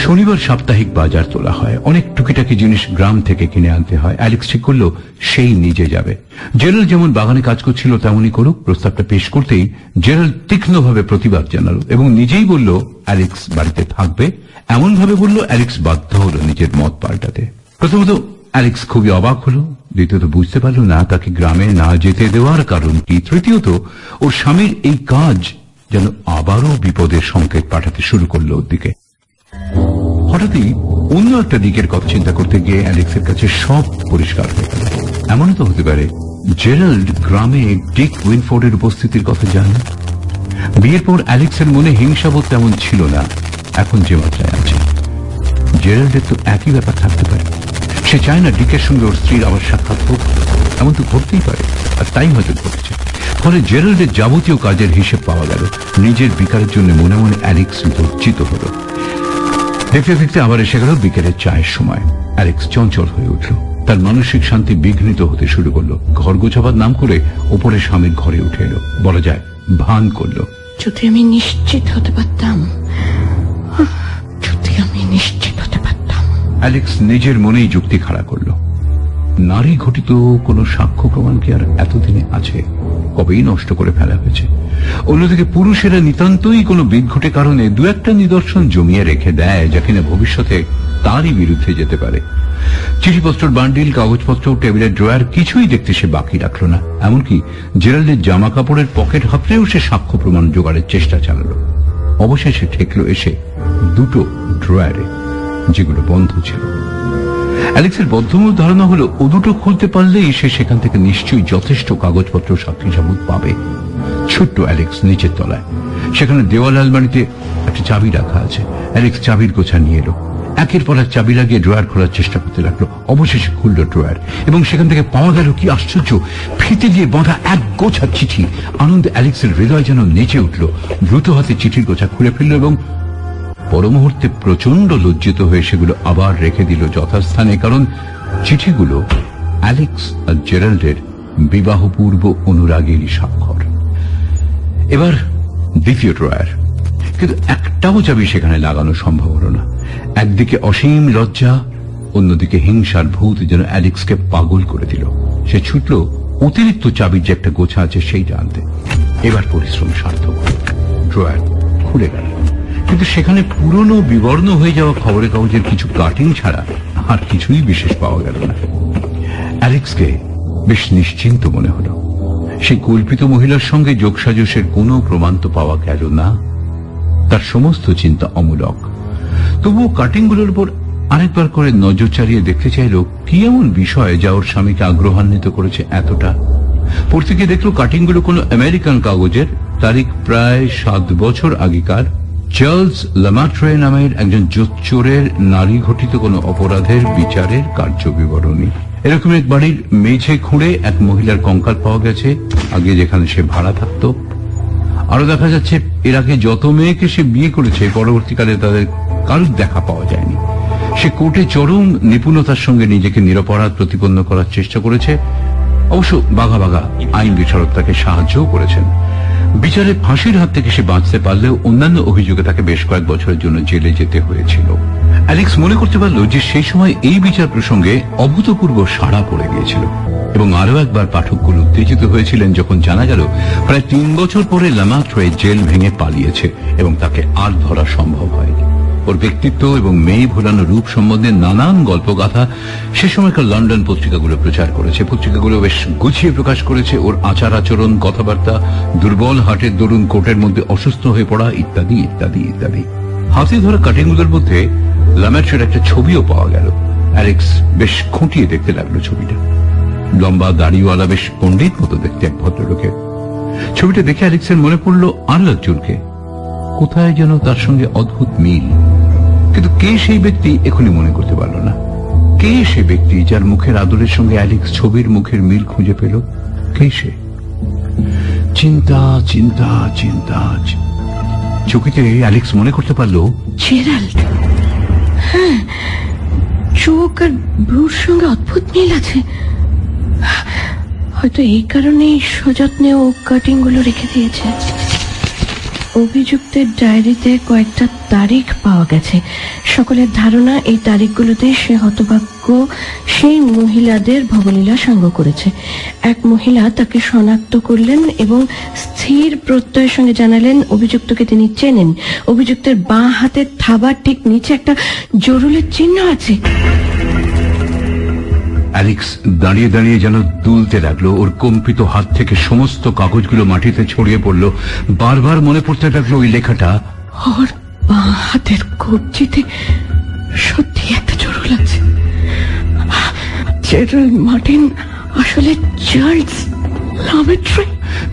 শনিবার সাপ্তাহিক বাজার তোলা হয়। অনেক টুকিটাকি জিনিস গ্রাম থেকে কিনে আনতে হয়। অ্যালেক্স ঠিক করল, সেই নিজে যাবে। জেরাল যেমন বাগানে কাজ করছিল, তেমনই করুক। প্রস্তাবটা পেশ করতেই জেরাল তীক্ষ্ণভাবে প্রতিবাদ জানালো এবং নিজেই বলল অ্যালেক্স বাড়িতে থাকবে। এমন ভাবে বলল অ্যালেক্স বাধ্য হলো নিজের মত পাল্টাতে। প্রথমত অ্যালেক্স খুবই অবাক হলো। দ্বিতীয়ত, বুঝতে পারল না তাকে গ্রামে না যেতে দেওয়ার কারণ কি। তৃতীয়ত, ওর স্বামীর এই কাজ যেন আবারও বিপদের সংকেত পাঠাতে শুরু করল ওর দিকে। হঠাৎই অন্য একটা দিকের কথা চিন্তা করতে গিয়ে অ্যালেক্সের কাছে সব পরিষ্কার হয়ে গেল। এমনও তো হতে পারে জেরাল্ড গ্রামে ডিক উইনফোর্ডের উপস্থিতির কথা জানে বিয়ের পর অ্যালেক্সের মনে হিংসাবোধ তেমন ছিল না। এখন যে মাত্রায় আছে। জেরাল্ডের তো একই ব্যাপার থাকতে পারে। সে চায় না ডিকের সঙ্গে ওর স্ত্রীর আবার সাক্ষাৎ হোক। এমন তো ঘটতেই পারে, আর তাই হয়তো ঘটেছে। ফলে জেরাল্ডের যাবতীয় কাজের হিসেব পাওয়া গেল। নিজের বিকারের জন্য মনে মনে অ্যালেক্স লজ্জিত হলো। দেখতে দেখতে আবার এসে গেল বিকেলের চায়ের সময়। অ্যালেক্স চঞ্চল হয়ে উঠল। তার মানসিক শান্তি বিঘ্নিত হতে শুরু করল। ঘর গোছাবার নাম করে ওপরে স্বামীর ঘরে উঠে এলো। বলা যায় ভান করল। যদি আমি নিশ্চিত হতে পারতাম যদি আমি নিশ্চিত হতে পারতাম। অ্যালেক্স নিজের মনেই যুক্তি খাড়া করল। নারী ঘটিত কোনো সাক্ষ্য প্রমাণ কি আর এতদিনে আছে? কবেই নষ্ট করে ফেলা হয়েছে? অন্যদিকে পুরুষেরা নিতান্তই কোনো বিদঘটে কারণে দু একটা নিদর্শন জমিয়ে রেখে দেয়, যা কিনা ভবিষ্যতে তারই বিরুদ্ধে যেতে পারে। চিঠিপত্র বান্ডিল, কাগজপত্র, টেবিলের ড্রয়ার কিছুই দেখতে সে বাকি রাখল না। এমনকি জেরাল্ডের জামা কাপড়ের পকেট হাতড়েও সে সাক্ষ্য প্রমাণ জোগাড়ের চেষ্টা চালালো। অবশেষে ঠেকলো এসে দুটো ড্রয়ারে, যেগুলো বন্ধ ছিল। অ্যালেক্সের বদ্ধমূল ধারণা হলো, ও দুটো খুলতে পারলেই সে সেখান থেকে নিশ্চয়ই যথেষ্ট কাগজপত্র সাক্ষী সাবুত পাবে। ছোট্ট অ্যালেক্স নিচের তলায়। সেখানে দেওয়াল আলমারিতে একটা চাবি রাখা আছে। অ্যালেক্স চাবির গোছা নিয়ে এলো। একের পর এক চাবি লাগিয়ে ড্রয়ার খোলার চেষ্টা করতে লাগল। অবশেষে খুলল ড্রয়ার এবং সেখান থেকে পাওয়া গেল কি আশ্চর্য, ফিতে দিয়ে বাঁধা এক গোছা চিঠি। আনন্দে অ্যালেক্সের হৃদয় যেন নেচে উঠল। দ্রুত হাতে চিঠির গোছা খুলে ফেলল এবং পর মুহূর্তে প্রচণ্ড লজ্জিত হয়ে সেগুলো আবার রেখে দিল যথাস্থানে, কারণ চিঠিগুলো অ্যালেক্স আর জেরাল্ডের বিবাহপূর্ব অনুরাগেরই স্বাক্ষর। এবার দ্বিতীয় ড্রয়ার। কিন্তু একটাও চাবি সেখানে লাগানো সম্ভব হল না। একদিকে অসীম লজ্জা, অন্যদিকে হিংসার ভূত যেন অ্যালেক্সকে পাগল করে দিল। সে ছুটল, অতিরিক্ত চাবির যে একটা গোছা আছে সেইটা আনতে। এবার পরিশ্রম সার্থক। ড্রয়ার খুলে গেল। কিন্তু সেখানে পুরনো, বিবর্ণ হয়ে যাওয়া খবরের কাগজের কিছু কাটিং ছাড়া আর কিছুই বিশেষ পাওয়া গেল না। অ্যালেক্সকে বেশ নিশ্চিন্ত মনে হলো। সেই কল্পিত মহিলার সঙ্গে যোগসাজসের কোনো প্রমাণ তো পাওয়া গেল না। তার সমস্ত চিন্তা অমূলক। তবুও কাটিংগুলোর উপর আরেকবার করে নজর চালিয়ে দেখতে চাইল, কি এমন বিষয় যা ওর স্বামীকে আগ্রহান্বিত করেছে এতটা? পড়তে গিয়ে দেখল কাটিংগুলো কোনো আমেরিকান কাগজের, তারিখ প্রায় সাত বছর আগেকার চার্লস লামাট্রে নামের একজন জোচ্চোরের নারী ঘটিত কোনো অপরাধের বিচারের কার্য বিবরণী এরকম এক বাড়ির মেঝে খুঁড়ে এক মহিলার কঙ্কাল পাওয়া গেছে, আগে যেখানে সে ভাড়া থাকতো। আরও দেখা যাচ্ছে, এর আগে যত মেয়েকে সে বিয়ে করেছে, পরবর্তীকালে তাদের কারুর দেখা পাওয়া যায়নি। সে কোর্টে চরম নিপুণতার সঙ্গে নিজেকে নিরপরাধ প্রতিপন্ন করার চেষ্টা করেছে। অবশ্য বাঘা বাঘা আইন বিচারক তাকে সাহায্যও করেছেন। বিচারে ফাঁসির হাত থেকে সে বাঁচতে পারলেও অন্যান্য অভিযোগে তাকে বেশ কয়েক বছরের জন্য জেলে যেতে হয়েছিল। অ্যালেক্স মনে করতে পারল যে সেই সময় এই বিচার প্রসঙ্গে অভূতপূর্ব সাড়া পড়ে গিয়েছিল এবং আরও একবার পাঠকগুলো উত্তেজিত হয়েছিলেন যখন জানা গেল প্রায় তিন বছর পরে লামাত্রয়ে জেল ভেঙে পালিয়েছে এবং তাকে আর ধরা সম্ভব হয়নি। ওর ব্যক্তিত্ব এবং মেয়ে ভোলানো রূপ সম্বন্ধে নানান গল্পগাথা সে সময়কার লন্ডন পত্রিকাগুলো প্রচার করেছে। পত্রিকাগুলো বেশ গুছিয়ে প্রকাশ করেছে। ওর আচার আচরণ কথাবার্তা, দুর্বল হাটের দরুন কোর্টের মধ্যে অসুস্থ হয়ে পড়া ইত্যাদি ইত্যাদি ইত্যাদি। হাতে ধরা কাটিংগুলোর মধ্যে লাম্যাট্রের একটা ছবিও পাওয়া গেল। অ্যালেক্স বেশ খুঁটিয়ে দেখতে লাগল ছবিটা। লম্বা দাড়িওয়ালা বেশ পণ্ডিত মতো দেখতে এক ভদ্রলোকে। ছবিটা দেখে অ্যালেক্সের মনে পড়ল আরও একজনকে কোথায় যেন তার সঙ্গে অদ্ভুত মিল। কিন্তু কে সেই ব্যক্তি এখনই মনে করতে পারল না? কে সে ব্যক্তি যার মুখের আদরের সঙ্গে অ্যালেক্স ছবির মুখের মিল খুঁজে পেল? কে সে? চিন্তা চিন্তা চিন্তা চকিতে অ্যালেক্স মনে করতে পারল, জেরাল্ড হ্যাঁ চোখ আর ব্রুর সঙ্গে অদ্ভুত মিল আছে। হয়তো এই কারণেই সযত্নে ও কাটিংগুলো রেখে দিয়েছে। অভিযুক্তের ডায়েরিতে কয়েকটা তারিখ পাওয়া গেছে। সকলের ধারণা, এই তারিখগুলোতে সে হতভাগ্য সেই মহিলাদের ভবলীলা সাঙ্গ করেছে। এক মহিলা তাকে শনাক্ত করলেন এবং স্থির প্রত্যয়ের সঙ্গে জানালেন, অভিযুক্তকে তিনি চেনেন। অভিযুক্তের বাঁ হাতের থাবার ঠিক নিচে একটা জরুলের চিহ্ন আছে। অ্যালেক্স দাঁড়িয়ে দাঁড়িয়ে যেন দুলতে লাগল। ওর কম্পিত হাত থেকে সমস্ত কাগজগুলো মাটিতে ছড়িয়ে পড়ল। বারবার মনে পড়তে লাগল ওই লেখাটা। ওর হাতের কবজিতে সত্যি একটা জরুল আছে জেরাল্ড মার্টিন আসলে চার্লস লামেট্রি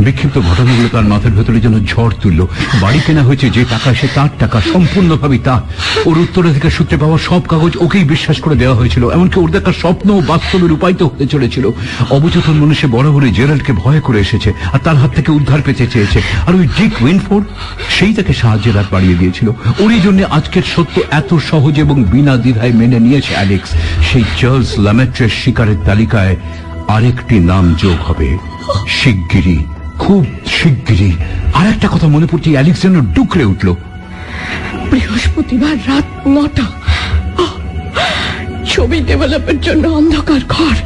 বিক্ষিপ্ত ঘটনাগুলো তার মাথার ভেতরে যেন ঝড় তুললো। বাড়ি কেনা হয়েছে যে টাকা, সে তার টাকা, সম্পূর্ণভাবে তার। ওর উত্তরাধিকার সূত্রে পাওয়া সব কাগজ ওকেই বিশ্বাস করে দেওয়া হয়েছিল। এমনকি ওর দেখা স্বপ্ন ও বাস্তবে রূপায়িত হতে চলেছিল। অবচেতন মনে সে বরাবরই জেরাল্ডকে ভয় করে এসেছে আর তার হাত থেকে উদ্ধার পেতে চেয়েছে। আর ওই ডিক উইনফোর্ড, সেই তাকে সাহায্যের হাত বাড়িয়ে দিয়েছিল। ওরই জন্য আজকের সত্য এত সহজ এবং বিনা দ্বিধায় মেনে নিয়েছে অ্যালেক্স। সেই চার্লস লামেট্রের শিকারের তালিকায় আরেকটি নাম যোগ হবে, শিগগিরই। খুব শিগগিরই আর একটা কথা মনে পড়ছে অ্যালেক্স যেন ডুকরে উঠল। বৃহস্পতিবার রাত নটা। ছবি ডেভেলপের জন্য অন্ধকার ঘর।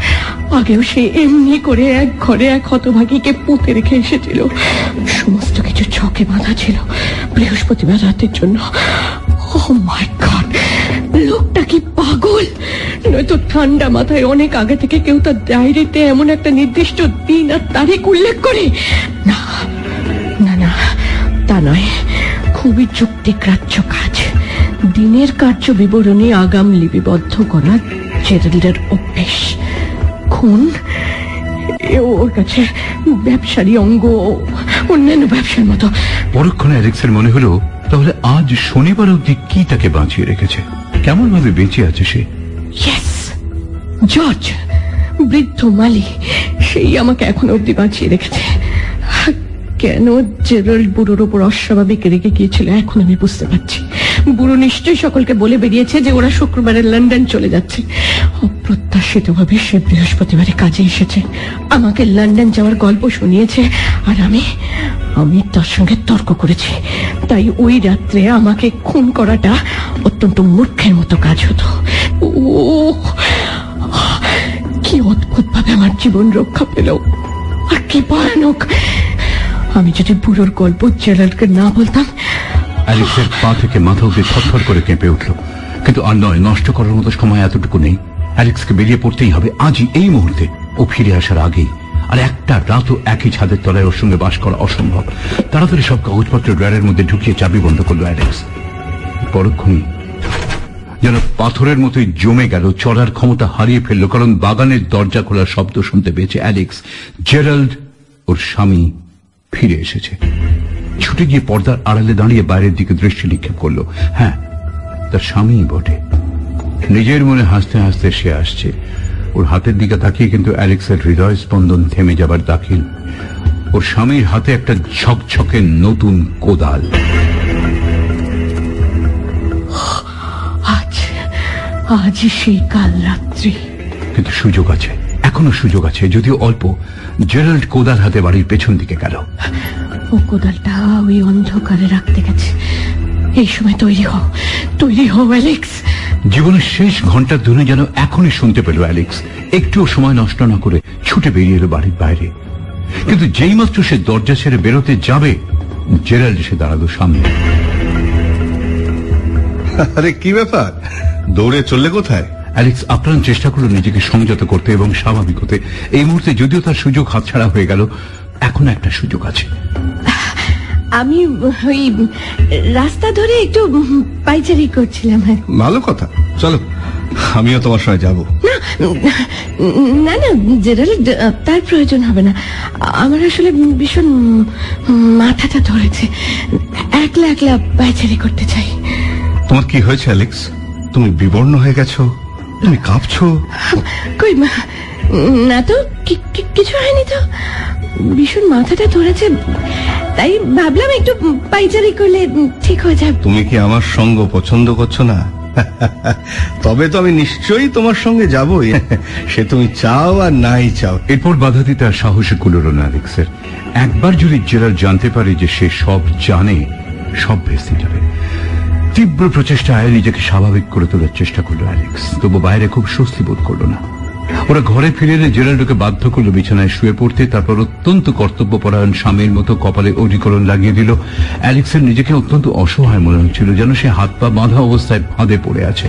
আগেও সে এমনি করে এক ঘরে এক হতভাগীকে পুঁতে রেখে এসেছিল। সমস্ত কিছু ছকে বাঁধা ছিল বৃহস্পতিবার রাতের জন্য। ও মাই গড লোকটা কি পাগল? নয়তো ঠান্ডা মাথায় অনেক আগে থেকে কেউ তার ডায়েরিতে এমন একটা নির্দিষ্ট দিন আর তারিখ উল্লেখ করে। না না না, তা নয়। খুবই যুক্তিগ্রাহ্য কাজ। দিনের কার্য বিবরণী আগাম লিপিবদ্ধ করা জেরাল্ডের অভ্যেস। খুন? ওর কাছে ব্যবসারী অঙ্গ, অন্যান্য ব্যবসার মতো। পরক্ষণে অ্যালেক্সের মনে হলো, তাহলে আজ শনিবার অবধি কি তাকে বাঁচিয়ে রেখেছে? কেমন ভাবে বেঁচে আছে সে? জর্জ, বৃদ্ধ মালি সেই আমাকে এখন অব্দি বাঁচিয়ে রেখেছে। কেন জেরাল্ড বুড়োর ওপর অস্বাভাবিক রেগে গিয়েছিল, এখন আমি বুঝতে পারছি। বুড়ো নিশ্চয়ই সকলকে বলে বেরিয়েছে যে ওরা শুক্রবারে লন্ডন চলে যাচ্ছে। অপ্রত্যাশিত ভাবে সে বৃহস্পতিবারে কাজে এসেছে। আমাকে লন্ডন যাওয়ার গল্প শুনিয়েছে, আর আমি আমি তার সঙ্গে তর্ক করেছি। তাই ওই রাত্রে আমাকে খুন করাটা অত্যন্ত মূর্খের মতো কাজ হতো। ও কি অদ্ভুত ভাবে আমার জীবন রক্ষা পেল। আর কি ভয়ানক। আমি যদি বুড়োর গল্প জেরাল্ডকে না বলতাম। অ্যালেক্সের পা থেকে মাথা অব্দি থরথর করে কেঁপে উঠল। কিন্তু আর নয়, নষ্ট করার মতো সময় এতটুকু নেই। অ্যালেক্সকে বেরিয়ে পড়তেই হবে আজই এই মুহূর্তে। ও ফিরে আসার আগেই। আর একটা রাতও একই ছাদের তলায় ওর সঙ্গে বাস করা অসম্ভব। তাড়াতাড়ি সব কাগজপত্র ড্রয়ারের মধ্যে ঢুকিয়ে চাবি বন্ধ করল অ্যালেক্স। পরক্ষণই যেন পাথরের মতোই জমে গেল চলার ক্ষমতা হারিয়ে ফেলল, কারণ বাগানের দরজা খোলার শব্দ শুনতে পেয়েছে অ্যালেক্স। জেরাল্ড, ওর স্বামী ফিরে এসেছে। ছুটে গিয়ে পর্দার আড়ালে দাঁড়িয়ে বাইরের দিকে দৃষ্টি নিক্ষেপ করল। হ্যাঁ তার স্বামী বটে। নিজের মনে হাসতে হাসতে সে আসছে। ওর হাতের দিকে তাকিয়ে কিন্তু অ্যালেক্সের হৃদয় স্পন্দন থেমে যাবার দাখিল। ওর স্বামীর হাতে একটা ঝকঝকে নতুন কোদাল। আজ সেই কাল রাত্রি। কিন্তু সুযোগ আছে এখনও সুযোগ আছে যদিও অল্প। জেরাল্ড কোদাল হাতে বাড়ির পেছন দিকে গেল। ও কোদালটা ওই অন্ধকারে রাখতে গেছে। এই সময় তৈরি হও তৈরি হও অ্যালেক্স। জীবনের শেষ ঘণ্টার ধরে যেন এখনই শুনতে পেল অ্যালেক্স। একটুও সময় নষ্ট না করে ছুটে বেরিয়ে এলো বাড়ির বাইরে। কিন্তু যেইমাত্র সে দরজা ছেড়ে বেরোতে যাবে জেরাল্ড এসে দাঁড়াল সামনে। আরে কি ব্যাপার? দৌড়ে চললে কোথায়? অ্যালেক্স আপ্রাণ চেষ্টা করল নিজেকে সংযত করতে এবং স্বাভাবিক হতে। এই মুহূর্তে যদিও তার সুযোগ হাতছাড়া হয়ে গেল এখন একটা সুযোগ আছে। আমি ওই রাস্তা ধরে একটু পাইচারি করছিলাম ভালো কথা। চলো আমিও তোমার সঙ্গে যাব। না না জেরাল্ড তার প্রয়োজন হবে না। আমার আসলে ভীষণ মাথাটা ধরেছে। একলা একলা পাইচারি করতে চাই। তোমার কি হয়েছে অ্যালেক্স? তুমি বিবর্ণ হয়ে গেছো? তুমি কাঁপছো? কই মা না তো কিছু হয়নি তো। ভীষণ মাথাটা ধরেছে তাই ভাবলাম একটু পাইচারি করলে ঠিক হয়ে যাবে। তুমি কি আমার সঙ্গ পছন্দ করছ না? তবে তো আমি নিশ্চয়ই তোমার সঙ্গে যাবই। সে তুমি চাও আর নাই চাও। এরপর বাধা দিতে আর সাহসে কুলোর না একবার যদি জেরার জানতে পারে যে সে সব জানে সব ভেস্তে যাবে। তীব্র প্রচেষ্টায় নিজেকে স্বাভাবিক করে তোলার চেষ্টা করল অ্যালেক্স। তবু বাইরে খুব স্বস্তি বোধ করল না। ওরা ঘরে ফিরে এলে জেরাল্ডোকে বাধ্য করল বিছানায় শুয়ে পড়তে, তারপর অত্যন্ত কর্তব্যপরায়ণ স্বামীর মতো কপালে অধিকরণ লাগিয়ে দিল। অ্যালেক্সের নিজেকে অত্যন্ত অসহায় মনে হচ্ছিল যেন সে হাত পা বাঁধা অবস্থায় ফাঁদে পড়ে আছে।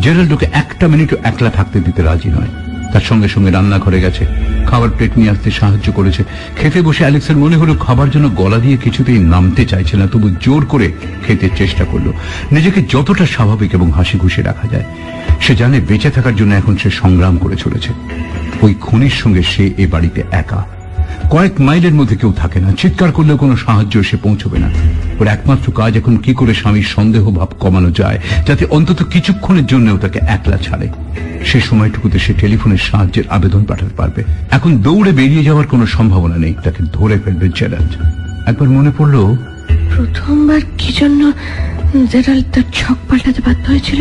জেরাল্ডোকে একটা মিনিটও একলা থাকতে দিতে রাজি নয়। তার সঙ্গে সঙ্গে রান্নাঘরে গেছে। খাবার প্লেট নিয়ে আসতে সাহায্য করেছে। খেতে বসে অ্যালেক্সের মনে হলো খাবার জন্য গলা দিয়ে কিছুতেই নামতে চাইছে না, তবু জোর করে খেতে চেষ্টা করল। নিজেকে যতটা স্বাভাবিক এবং হাসি খুশি রাখা যায়, সে জানে বেঁচে থাকার জন্য এখন সে সংগ্রাম করে চলেছে। ওই খুনির সঙ্গে সে এ বাড়িতে একা। কয়েক মাইলের মধ্যে কেউ থাকে না। চিৎকার করলেও কোনো সাহায্য সে পৌঁছবে না। ওর একমাত্র কাজ এখন কি করে স্বামীর সন্দেহ ভাব কমানো যায়, যাতে অন্তত কিছুক্ষণের জন্যও তাকে একলা ছাড়ে। সে সময়টুকুতে সে টেলিফোনের সাহায্যের আবেদন পাঠাতে পারবে। এখন দৌড়ে বেরিয়ে যাওয়ার কোনো সম্ভাবনা নেই। তাকে ধরে ফেলবে জেরাল্ড। একবার মনে পড়ল, প্রথমবার কি জন্য জেরাল্ড তার ছক পাল্টাতে বাধ্য হয়েছিল?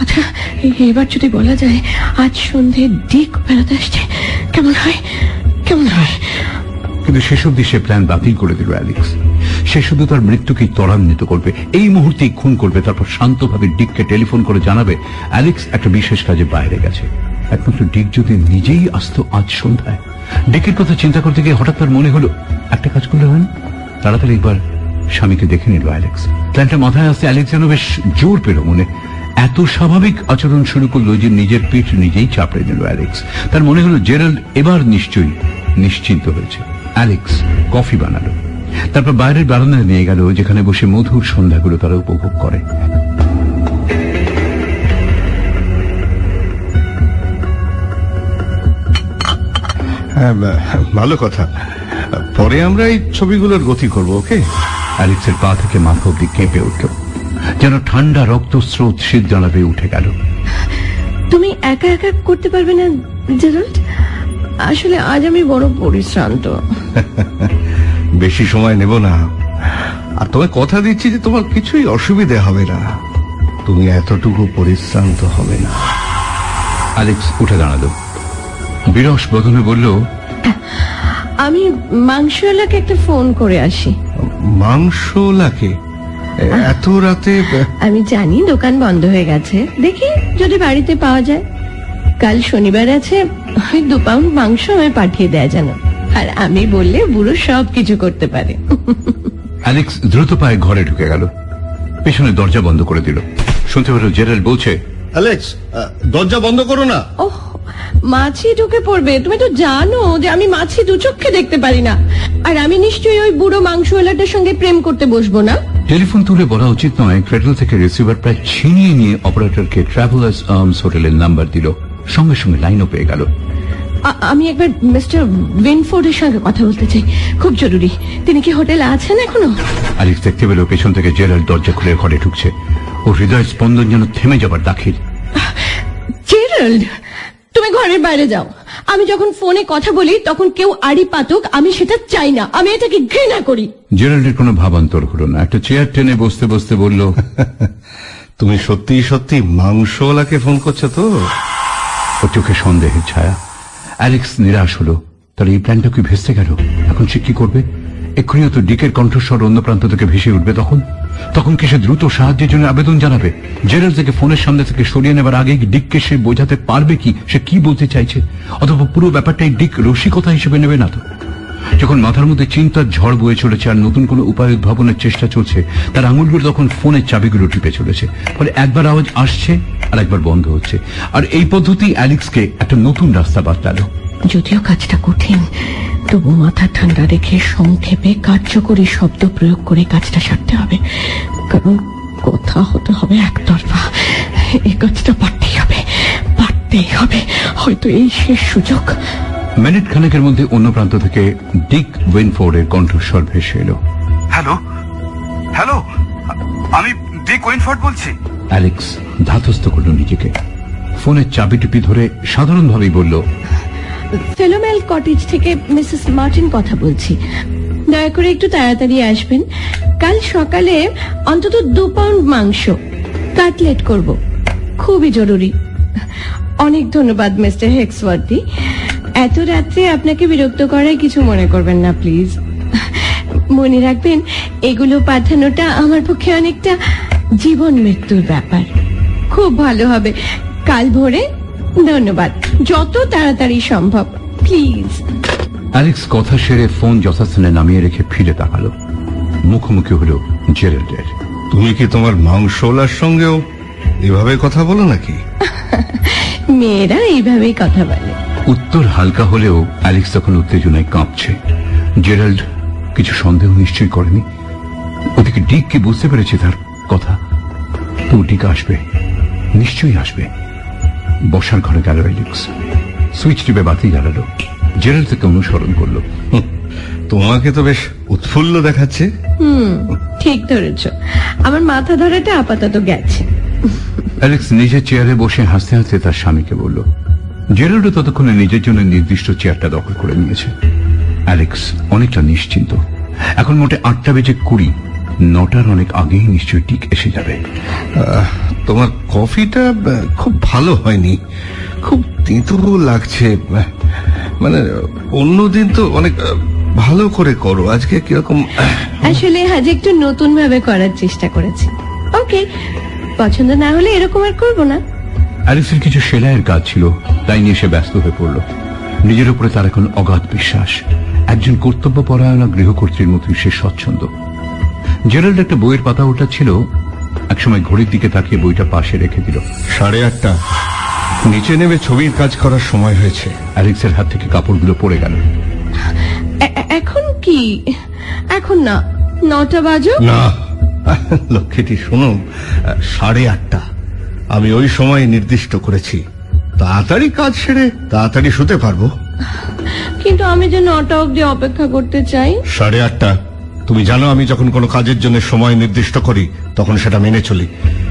আচ্ছা এবার যদি বলা যায়, আজ সন্ধে দিক বেড়াতে আসছে। কেমন হয়? কেমন হয় কিন্তু শেষ অব্দি সে প্ল্যান বাতিল করে দিল অ্যালেক্স সে শুধু তার মৃত্যুকেই ত্বরান্বিত করবে। এই মুহূর্তেই খুন করবে, তারপর শান্তভাবে ডিককে টেলিফোন করে জানাবে অ্যালেক্স একটা বিশেষ কাজে বাইরে গেছে। একমাত্র ডিক যদি নিজেই আসতো আজ সন্ধ্যায়। ডিকের কথা চিন্তা করতে গিয়ে হঠাৎ তার মনে হলো, একটা কাজ করলে হয়? তাড়াতাড়ি একবার স্বামীকে দেখে নিল অ্যালেক্স প্ল্যানটা মাথায় আসতে অ্যালেক্স যেন বেশ জোর পেল মনে। এত স্বাভাবিক আচরণ শুরু করল যে নিজের পিঠ নিজেই চাপড়ে নিল অ্যালেক্স তার মনে হলো, জেরাল্ড, এবার নিশ্চয়ই নিশ্চিন্ত হয়েছে। অ্যালেক্স কফি বানালো। তারপর বাইরের বারান্দায় নিয়ে গেল যেখানে বসে মধুর সন্ধ্যাগুলো তারা উপভোগ করে। হ্যাঁ ভালো কথা। পরে আমরা এই ছবিগুলোর গতি করব ওকে? অ্যালেক্সের পা থেকে মাথা অব্দি কেঁপে উঠল। যেন ঠান্ডা রক্তস্রোত শীত জানাবে উঠে গেল। তুমি একা একা করতে পারবে না জেরাল্ড আসলে আজ আমি বড় পরিশ্রান্ত। বেশি সময় নেব না। আর তোমায় কথা দিচ্ছি যে তোমার কিছুই অসুবিধে হবে না। তুমি এতটুকু পরিশ্রান্ত হবে না। অ্যালেক্স উঠে দাঁড়াল। বিরস বদনে বলল আমি মাংসওয়ালাকে একটা ফোন করে আসি। মাংসওয়ালাকে? এত রাতে আমি জানি দোকান বন্ধ হয়ে গেছে। দেখি যদি বাড়িতে পাওয়া যায়। কাল শনিবার আছে ওই দু পাউন্ড মাংস আমায় পাঠিয়ে দেয় যেন। আর আমি বললে বুড়ো সব কিছু করতে পারে। অ্যালেক্স দ্রুত পায়ে ঘরে ঢুকে গেল। পেছনে দরজা বন্ধ করে দিল। শুনতে পেল জেরাল বলছে অ্যালেক্স দরজা বন্ধ করো না। ওহ মাছি ঢুকে পড়বে। তুমি তো জানো যে আমি মাছি দু চোখে দেখতে পারি না। আর আমি নিশ্চয়ই ওই বুড়ো মাংসওয়ালাটার সঙ্গে প্রেম করতে বসবো না। টেলিফোন তুলে বলা উচিত নয় ক্রেডল থেকে রিসিভার প্রায় ছিনিয়ে নিয়ে অপারেটরকে ট্রাভেলার্স আর্মস হোটেলের নাম্বার দিল। সঙ্গে সঙ্গে লাইনও পেয়ে গেল। আমি একবার মিস্টার উইনফোর্ডের সঙ্গে কথা বলতে চাই। খুব জরুরি। তিনি কি হোটেলে আছেন এখনও? অ্যালেক্স দেখতে পেল পেছন থেকে জেরাল দরজা খুলে ঘরে ঢুকছে। ও হৃদয় স্পন্দন যেন থেমে যাবার দাখিল। জেরাল্ড তুমি ঘরের বাইরে যাও। আমি যখন ফোনে কথা বলি তখন কেউ আড়ি পাতুক আমি সেটা চাই না। আমি এটাকে ঘৃণা করি। জেরাল্ডের কোনো ভাবান্তর হলো না। একটা চেয়ার টেনে বসতে বসতে বলল তুমি সত্যি সত্যি মাংসওয়ালাকে ফোন করছ তো? ওর চোখে সন্দেহের ছায়া। অ্যালেক্স নিরাশ হলো। তাহলে এই প্ল্যানটা কি ভেসে গেল? এখন সে কি করবে? এক্ষুনি তো ডিকের কণ্ঠস্বর অন্য প্রান্ত থেকে ভেসে উঠবে তখন। তখন কি সে দ্রুত সাহায্যের জন্য আবেদন জানাবে? জেনারেল থেকে ফোনের সামনে থেকে সরিয়ে নেবার আগে ডিককে সে বোঝাতে পারবে কি? সে কি বলতে চাইছে? অথবা পুরো ব্যাপারটাই ডিক রসিকতা হিসেবে নেবে না তো? যখন মাথার মধ্যে চিন্তার ঝড় বয়ে চলেছে আর নতুন কোনো উপায় উদ্ভাবনের চেষ্টা চলছে, তার আঙুলগুলো তখন ফোনের চাবিগুলো টিপে চলেছে। ফলে একবার আওয়াজ আসছে আর একবার বন্ধ হচ্ছে। আর এই পদ্ধতি অ্যালেক্সকে একটা নতুন রাস্তা বাতলালো। যদিও কাজটা কঠিন, তবু মাথা ঠান্ডা রেখে সংক্ষেপে কার্যকরী শব্দ প্রয়োগ করে কাজটা সারতে হবে। কারণ কথা হতে হবে একতরফা। এই কাজটা পারতেই হবে পারতেই হবে। হয়তো এই শেষ সুযোগ। মিনিট খানেকের মধ্যে অন্য প্রান্ত থেকে ডিক উইনফোর্ডের কণ্ঠস্বর ভেসে এলো। হ্যালো? হ্যালো? আমি ডিক ওয়েনফোর্ড বলছি। অ্যালেক্স ধাতস্থ করল নিজেকে। ফোনের চাবি টিপি ধরে সাধারণভাবেই বলল ফেলোমেল কটেজ থেকে মিসেস মার্টিন কথা বলছি। দয়া করে একটু তাড়াতাড়ি আসবেন। কাল সকালে অন্তত দু পাউন্ড মাংস কাটলেট করব। খুবই জরুরি। অনেক ধন্যবাদ মিস্টার হেক্সওয়ার্দি। এত রাত্রে আপনাকে বিরক্ত করায় কিছু মনে করবেন না প্লিজ। মনে রাখবেন এগুলো পাঠানোটা আমার পক্ষে অনেকটা জীবন মৃত্যুর ব্যাপার। খুব ভালো হবে। কাল ভোরে ধন্যবাদ। যত তাড়াতাড়ি সম্ভব প্লিজ। অ্যালেক্স কথা সেরে ফোন যথাস্থানে নামিয়ে রেখে ফিরে তাকালো। মুখোমুখি হলো জেরাল্ডের। তুমি কি তোমার মাংসওয়ালার সঙ্গেও এভাবে কথা বলো নাকি? মেয়েরা এইভাবেই কথা বলে। উত্তর হালকা হলেও অ্যালেক্স তখন উত্তেজনায় কাঁপছে। জেরাল্ড কিছু সন্দেহ নিশ্চয়ই করেনি। ওদিকে ডিক কি বুঝতে পেরেছে তার কথা? তো ডিক আসবে। নিশ্চয়ই আসবে। বসার ঘরে গেল অ্যালেক্স। সুইচ টিপে বাতি জ্বালালো। জেরাল্ড তাকে অনুসরণ করল। তোমাকে তো বেশ উৎফুল্ল দেখাচ্ছে। ঠিক ধরেছ। আমার মাথা ধরাটা আপাতত গেছে। অ্যালেক্স নিজের চেয়ারে বসে হাসতে হাসতে তার স্বামীকে বলল জেরাল্ডও ততক্ষণে নিজের জন্য নির্দিষ্ট চেয়ারটা দখল করে নিয়েছে। অ্যালেক্স অনেকটা নিশ্চিন্ত। এখন মোটে আটটা বেজে কুড়ি। নটার অনেক আগেই নিশ্চয়ই ঠিক এসে যাবে। আহ, তোমার কফিটা খুব ভালো হয়নি। খুব তিতো লাগছে। মানে অন্যদিন তো অনেক ভালো করে করো। আজকে কীরকম আসলে আজ একটু নতুন ভাবে করার চেষ্টা করেছি। ওকে পছন্দ না হলে এরকম আর করব না। অ্যালেক্সের কিছু সেলাইয়ের কাজ ছিল তাই নিয়ে সে ব্যস্ত হয়ে পড়ল। নিজের উপরে তার এখন অগাধ বিশ্বাস। একজন কর্তব্য পরায়ণা গৃহকর্ত্রীর মতোই সে স্বচ্ছন্দ। জেরাল্ড একটা বইয়ের পাতা ওটা ছিল একসময় ঘড়ির দিকে তাকিয়ে বইটা পাশে রেখে দিল। সাড়ে আটটা। নিচে নেমে ছবির কাজ করার সময় হয়েছে। অ্যালেক্সের হাত থেকে কাপড়গুলো পড়ে গেল। এখন কি? এখন না নটা বাজো? না। লক্ষ্মীটি শোনো সাড়ে আটটা। আমি ওই সময় নির্দিষ্ট করেছি। তাড়াতাড়ি কাজ সেরে তাড়াতাড়ি শুতে পারব। কিন্তু আমি যে নটা অব্দি অপেক্ষা করতে চাই। সাড়ে আটটা। তুমি জানো আমি যখন কোনো কাজের জন্য সময় নির্দিষ্ট করি তখন সেটা মেনে চলি।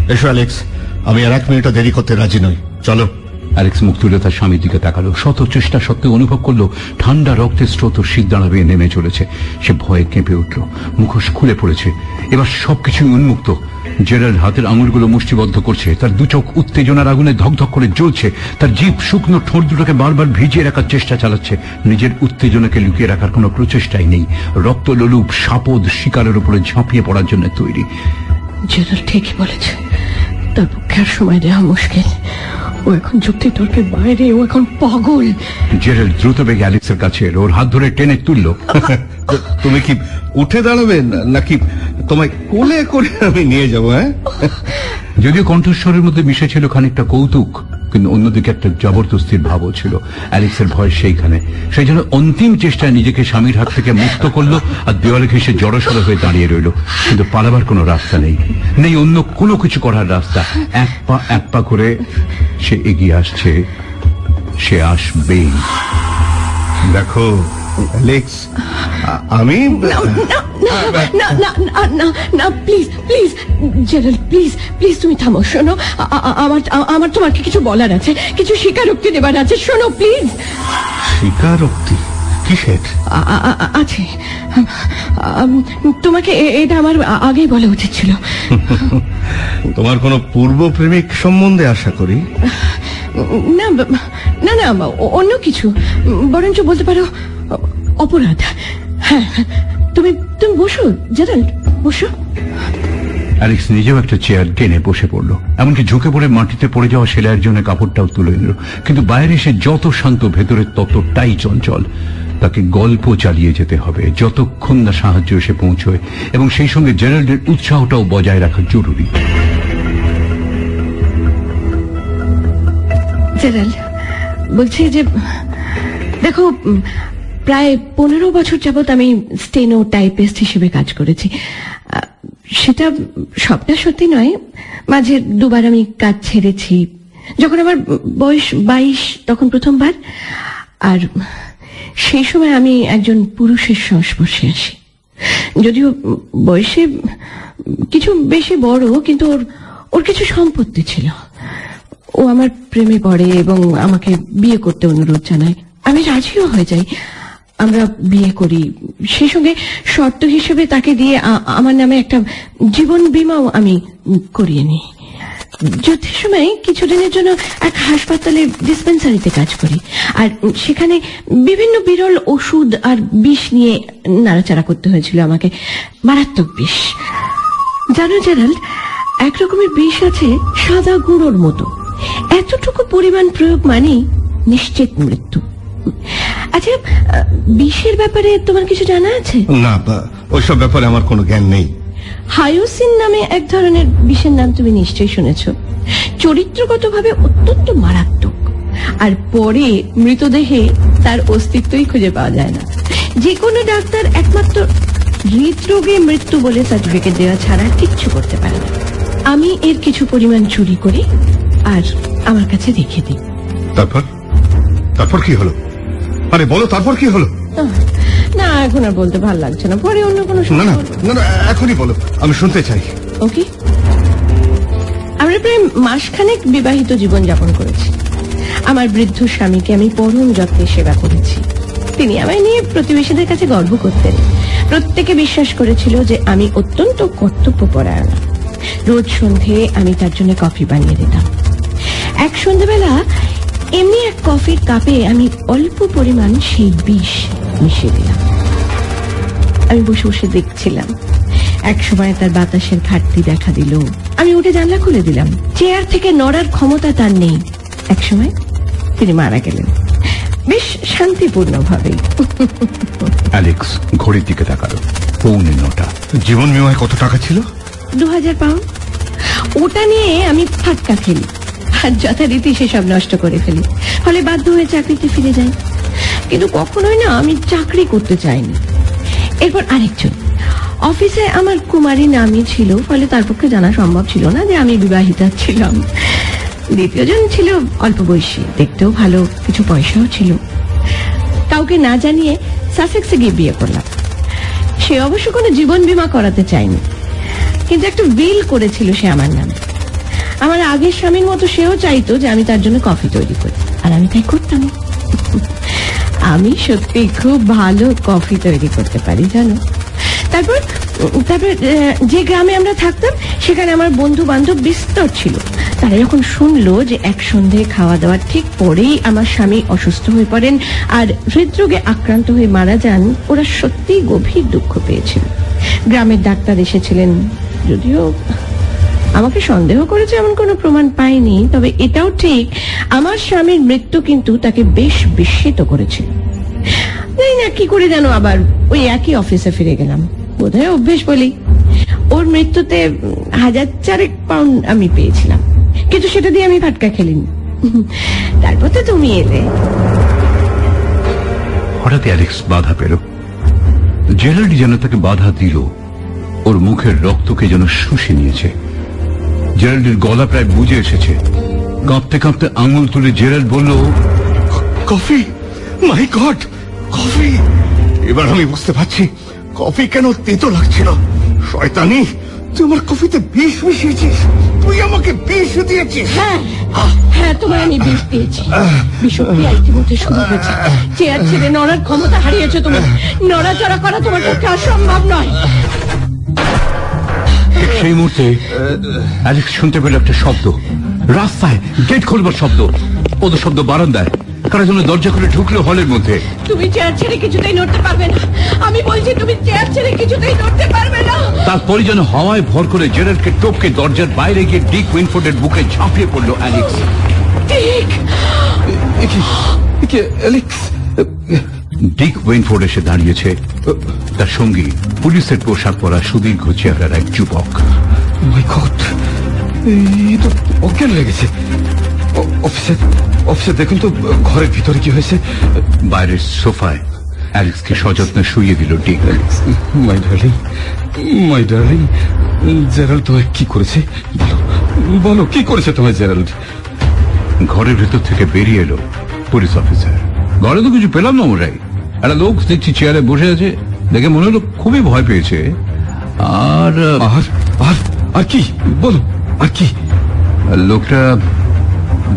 এসো অ্যালেক্স আমি আর এক মিনিটও দেরি করতে রাজি নই। চলো। অ্যালেক্স মুখ তুলে তার স্বামীর দিকে তাকালো। শত চেষ্টা সত্ত্বেও অনুভব করল ঠান্ডা রক্তের স্রোত শীত দাঁড়াবে নেমে চলেছে। সে ভয়ে কেঁপে উঠল। মুখোশ খুলে পড়েছে। এবার সবকিছুই উন্মুক্ত। জেরাল্ড হাতের আঙুলগুলো মুষ্টিবদ্ধ করছে তার দু চোখ উত্তেজনার আগুনে ধকধক করে জ্বলছে তার জিভ শুকনো ঠোঁট দুটোকে বারবার ভিজিয়ে রাখার চেষ্টা চালাচ্ছে নিজের উত্তেজনাকে লুকিয়ে রাখার কোনো প্রচেষ্টাই নেই। রক্ত লোলুপ সাপদ শিকারের উপরে ঝাঁপিয়ে পড়ার জন্য তৈরি। জেনারেল ঠিকই বলেছে। তার পক্ষে আর সময় দেওয়া মুশকিল। ও এখন যুক্তি তর্কের বাইরে ও এখন পাগল। জেরাল্ড দ্রুত বেগে অ্যালেক্সের কাছে এলো ওর হাত ধরে টেনে তুললো। তুমি কি উঠে দাঁড়াবে নাকি তোমায় কোলে করে আমি নিয়ে যাব হ্যাঁ? যদিও কণ্ঠস্বরের মধ্যে মিশে ছিল খানিকটা কৌতুক কিন্তু অন্যদিকে একটা জবরদস্তির ভাবও ছিল। অ্যালেক্সের ভয় সেইখানে। সেই জন্য অন্তিম চেষ্টায় নিজেকে স্বামীর হাত থেকে মুক্ত করল আর দেওয়ালে ঘেসে জড়সড় হয়ে দাঁড়িয়ে রইল। কিন্তু পালাবার কোনো রাস্তা নেই। নেই অন্য কোনো কিছু করার রাস্তা। এক পা এক পা করে সে এগিয়ে আসছে। সে আসবেই। দেখো অ্যালেক্স আ- আমি না না না না না please please general please please তুমি থামো শোনো আমার আমার তোমাকে কিছু বলার আছে কিছু স্বীকারোক্তি দেবার আছে শোনো প্লিজ স্বীকারোক্তি? কিসের? আছে। তোমাকে এটা আমার আগেই বলা উচিত ছিল। তোমার কোনো পূর্ব প্রেমিক সম্বন্ধে আশা করি? না না না অন্য কিছু বরঞ্চ বলতে পারো অপরাধ। হ্যাঁ তুমি তুমি বসো জেনারেল বসো। অ্যালেক্স নিজেও একটা চেয়ার টেনে বসে পড়ল। এমনকি ঝুঁকে পড়ে মাটিতে পড়ে যাওয়া সেলাইয়ের জন্য কাপড়টাও তুলে নিল। কিন্তু বাইরে এসে যত শান্ত ভেতরে ততটাই চঞ্চল। তাকে গল্প চালিয়ে যেতে হবে যতক্ষণ না সাহায্য এসে পৌঁছয়। এবং সেই সঙ্গে জেনারেলের উৎসাহটাও বজায় রাখা জরুরি। জেনারেল বলছি যে দেখো প্রায় পনেরো বছর যাবত আমি স্টেনো টাইপিস্ট হিসেবে কাজ করেছি। সেটা সবটা সত্যি নয়। মাঝে দুবার আমি কাজ ছেড়েছি। যখন আমার বয়স বাইশ তখন প্রথমবার। আর সেই সময় আমি একজন পুরুষের সংস্পর্শে আসি। যদিও বয়সে কিছু বেশি বড়, কিন্তু ওর ওর কিছু সম্পত্তি ছিল। ও আমার প্রেমে পড়ে এবং আমাকে বিয়ে করতে অনুরোধ জানায়। আমি রাজিও হয়ে যাই। আমরা বিয়ে করি। সেই সঙ্গে শর্ত হিসেবে তাকে দিয়ে আমার নামে একটা জীবন বীমাও আমি করিয়ে নিই। যুদ্ধের সময় কিছুদিনের জন্য এক হাসপাতালে ডিসপেন্সারিতে কাজ করি। আর সেখানে বিভিন্ন বিরল ওষুধ আর বিষ নিয়ে নাড়াচাড়া করতে হয়েছিল আমাকে। মারাত্মক বিষ। জানো জেরাল্ড এক রকমের বিষ আছে সাদা গুঁড়োর মতো। এতটুকু পরিমাণ প্রয়োগ মানেই নিশ্চিত মৃত্যু। আচ্ছা বিষের ব্যাপারে তোমার কিছু জানা আছে? না ওইসব ব্যাপারে আমার কোনো জ্ঞান নেই। হায়োসিন নামে এক ধরনের বিষের নাম তুমি নিশ্চয়ই শুনেছ। চরিত্রগতভাবে অত্যন্ত মারাত্মক। আর পরে মৃতদেহে তার অস্তিত্বই খুঁজে পাওয়া যায় না। যে কোনো ডাক্তার একমাত্র হৃদরোগে মৃত্যু বলে সার্টিফিকেট দেওয়া ছাড়া কিচ্ছু করতে পারে না। আমি এর কিছু পরিমাণ চুরি করি আর আমার কাছে রেখে দিই। তারপর? তারপর কি হলো? আরে বলো তারপর কি হলো? না এখন আর বলতে ভালো লাগছে না। পরে অন্য কোনো না না না না এখনই বলো আমি শুনতে চাই। ওকে? আমরা প্রায় মাসখানেক বিবাহিত জীবন যাপন করেছি। আমার বৃদ্ধ স্বামীকে আমি পরম যত্নে সেবা করেছি। তিনি আমায় নিয়ে প্রতিবেশীদের কাছে গর্ব করতেন। প্রত্যেকে বিশ্বাস করেছিল যে আমি অত্যন্ত কর্তব্যপরায়ণ। রোজ সন্ধে আমি তার জন্য কফি বানিয়ে দিতাম। এক সন্ধ্যাবেলা এমনি এক কফির কাপে আমি অল্প পরিমাণ সেই বিষ মিশিয়ে দিলাম। আমি বসে বসে দেখছিলাম। এক সময় তার বাতাসের ঘাটতি দেখা দিল। আমি উঠে জানলা খুলে দিলাম। চেয়ার থেকে নড়ার ক্ষমতা তার নেই। এক সময় তিনি মারা গেলেন। বেশ শান্তিপূর্ণ ভাবে অ্যালেক্স ঘড়ির দিকে তাকালো। পৌনে নটা। জীবন বিমায় কত টাকা ছিল? দু হাজার পাউন্ড। ওটা নিয়ে আমি ফাটকা খেলি। আর যথারীতি সেসব নষ্ট করে ফেলি। ফলে বাধ্য হয়ে চাকরিতে ফিরে যাই। কিন্তু কখনোই না আমি চাকরি করতে চাইনি। এরপর আরেকজন। অফিসে আমার কুমারী নামই ছিল, ফলে তার পক্ষে জানা সম্ভব ছিল না যে আমি বিবাহিতা ছিলাম। দ্বিতীয়জন ছিল অল্প বয়সী, দেখতেও ভালো, কিছু পয়সাও ছিল। কাউকে না জানিয়ে সাসেক্সে গিয়ে বিয়ে করলাম। সে অবশ্য কোনো জীবন বীমা করাতে চায়নি। কিন্তু একটা বিল করেছিল সে আমার নামে। আমার আগের স্বামীর মতো সেও চাইতো যে আমি তার জন্য কফি তৈরি করি। আর আমি তাই করতাম। আমি সত্যি খুব ভালো কফি তৈরি করতে পারি, জানো? তারপর তারপর যে গ্রামে আমরা থাকতাম, সেখানে আমার বন্ধু বান্ধব বিস্তর ছিল। তারা যখন শুনলো যে এক সন্ধে খাওয়া দাওয়ার ঠিক পরেই আমার স্বামী অসুস্থ হয়ে পড়েন আর হৃদরোগে আক্রান্ত হয়ে মারা যান, ওরা সত্যিই গভীর দুঃখ পেয়েছিল। গ্রামের ডাক্তার এসেছিলেন, যদিও আমাকে সন্দেহ করেছে এমন কোনো প্রমাণ পাইনি, তবে এটাও ঠিক, আমার স্বামীর মৃত্যু কিন্তু তাকে বেশ বিস্মিত করেছিল জানি না কি করে যেন আবার ওই একই অফিসে ফিরে গেলাম। বোধহয় অভ্যেস বলি, ওর মৃত্যুতে হাজার চারেক পাউন্ড আমি পেয়েছিলাম, কিন্তু সেটা দিয়ে আমি ফাটকা খেলিনি। তারপর তো তুমি এলে। হঠাৎ অ্যালেক্স বাধা পেল। জেরাল্ড যেন তাকে বাধা দিল, ওর মুখের রক্তকে যেন শুষে নিয়েছে। জেরাল্ডের গলা প্রায় বুঝে এসেছে। কাঁপতে কাঁপতে আঙুল তুলে জেরাল্ড বলল কফি? মাই গড কফি! এবার আমি বুঝতে পারছি কফি কেন তেতো লাগছিল। শয়তানি তুই আমার কফিতে বিষ মিশিয়েছিস। তুই আমাকে বিষ দিয়েছিস। হ্যাঁ হ্যাঁ তোমার আমি বিষ দিয়েছি। বিষক্রিয়া ইতিমধ্যে শুরু হয়েছে। চেয়ার ছেড়ে নড়ার ক্ষমতা হারিয়েছে তুমি। নড়াচড়া করা তোমার পক্ষে অসম্ভব নয়। ঠিক সেই মুহূর্তে অ্যালেক্স শুনতে পেল একটা শব্দ। রাস্তায় গেট খুলবার শব্দ। ওদের শব্দ বারান্দায়। কারা যেন দরজা খুলে ঢুকলো হলের মধ্যে। তুমি চেয়ার ছেড়ে কিছুতেই নড়তে পারবে না। আমি বলছি তুমি চেয়ার ছেড়ে কিছুতেই নড়তে পারবে না। তারপরে যেন হাওয়ায় ভর করে জেরাল্ডকে টপকে দরজার বাইরে গিয়ে ডিক উইনফোর্ডের বুকে ঝাঁপিয়ে পড়ল অ্যালেক্স ঠিক অ্যালেক্স ডিক ওয়েনফোর্ড এসে দাঁড়িয়েছে। তার সঙ্গী পুলিশের পোশাক পরা সুদীর্ঘ চেহারার এক যুবক। তো অজ্ঞান লেগেছে অফিসে অফিসে দেখুন তো ঘরের ভিতরে কি হয়েছে। বাইরের সোফায় অ্যালেক্সকে সযত্নে শুয়ে দিল Dick. My darling my darling Gerald তোমায় কি করেছে? বলো বলো কি করেছে তোমায় জেরাল্ড? ঘরের ভেতর থেকে বেরিয়ে এলো পুলিশ অফিসার। ঘরে তো কিছু পেলাম না ওরাই একটা লোক দেখছি চেয়ারে বসে আছে দেখে মনে হলো খুবই ভয় পেয়েছে। আর আর আর কি? বলো আর কি? লোকটা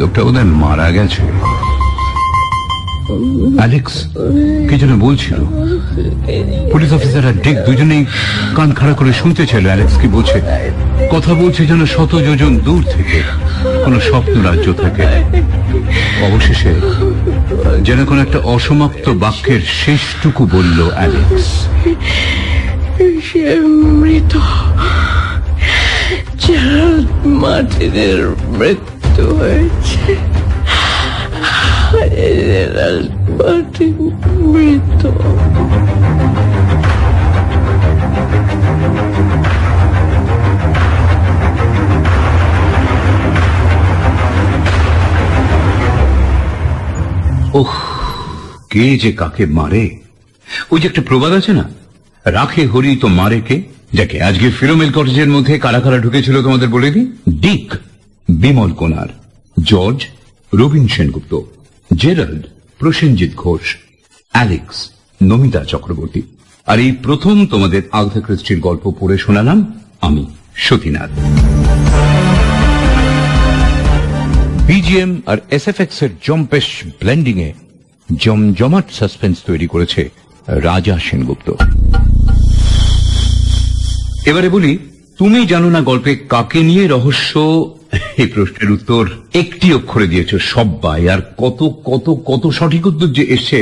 লোকটা বোধহয় মারা গেছে। অ্যালেক্স কি যেন বলছিল? পুলিশ অফিসার আর ডিক দুজনেই কান খাড়া করে শুনতে ছিল অ্যালেক্স কি বলছে? কথা বলছে যেন শত যোজন দূর থেকে। কোন স্বপ্ন রাজ্য থেকে। অবশেষে যেন কোন একটা অসমাপ্ত বাক্যের শেষটুকু বলল অ্যালেক্স সে মৃত। মার্টিনের মৃত্যু হয়েছে। জেরাল্ড মার্টিন মৃত ওহ কে যে কাকে মারে? ওই যে একটা প্রবাদ আছে না? রাখে হরি তো মারে কে? যাকে আজকে ফিরোমেল কটেজের মধ্যে কারা কারা ঢুকেছিল তোমাদের বলে দিই? Dick, Bimal Konar, George Robin Sengupta Gerald Prasenjit Ghosh, Alex Namita Chakraborty. আর এই প্রথম তোমাদের আগথা ক্রিস্টির গল্প পড়ে শোনালাম আমি, সতীনাথ। বিজিএম আর এসএফএক্স এর জম্পেশ ব্লেন্ডিং এ জমজমাট সাসপেন্স তৈরি করেছে রাজা সেনগুপ্ত। এবারে বলি, তুমি জানো না গল্পে কাকে নিয়ে রহস্য এই প্রশ্নের উত্তর একটি অক্ষরে দিয়েছ সব্বাই, আর কত কত কত সঠিক উত্তর যে এসছে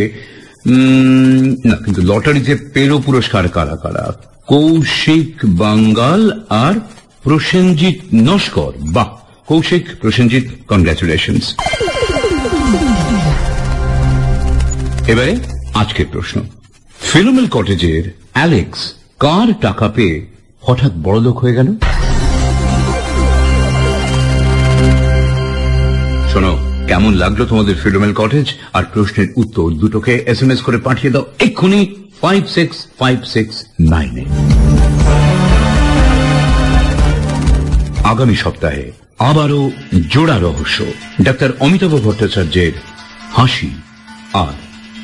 না, কিন্তু লটারিতে পেল পুরস্কার কারা কারা? কৌশিক বাঙ্গাল আর প্রসেনজিৎ নস্কর। বাহ, কৌশিক, প্রসেনজিৎ কনগ্রাচুলেশনস এবারে আজকের প্রশ্ন। ফিলোমেল কটেজের অ্যালেক্স কার টাকা পেয়ে হঠাৎ বড়লোক হয়ে গেল? শোনো, কেমন লাগল তোমাদের ফিলোমেল কটেজ আর প্রশ্নের উত্তর দুটোকে এস এম এস করে পাঠিয়ে দাও এক্ষুনি ফাইভ সিক্স ফাইভ সিক্স নাইনে আগামী সপ্তাহে আবারও জোড়া রহস্য। ডাক্তার অমিতাভ ভট্টাচার্যের হাসি আর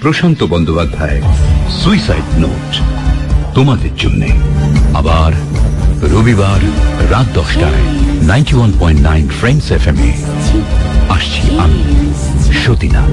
প্রশান্ত বন্দ্যোপাধ্যায় সুইসাইড নোট তোমাদের জন্য। আবার রবিবার রাত দশটায় ninety one point nine friends F M এ। আসছি আমি সতীনাথ।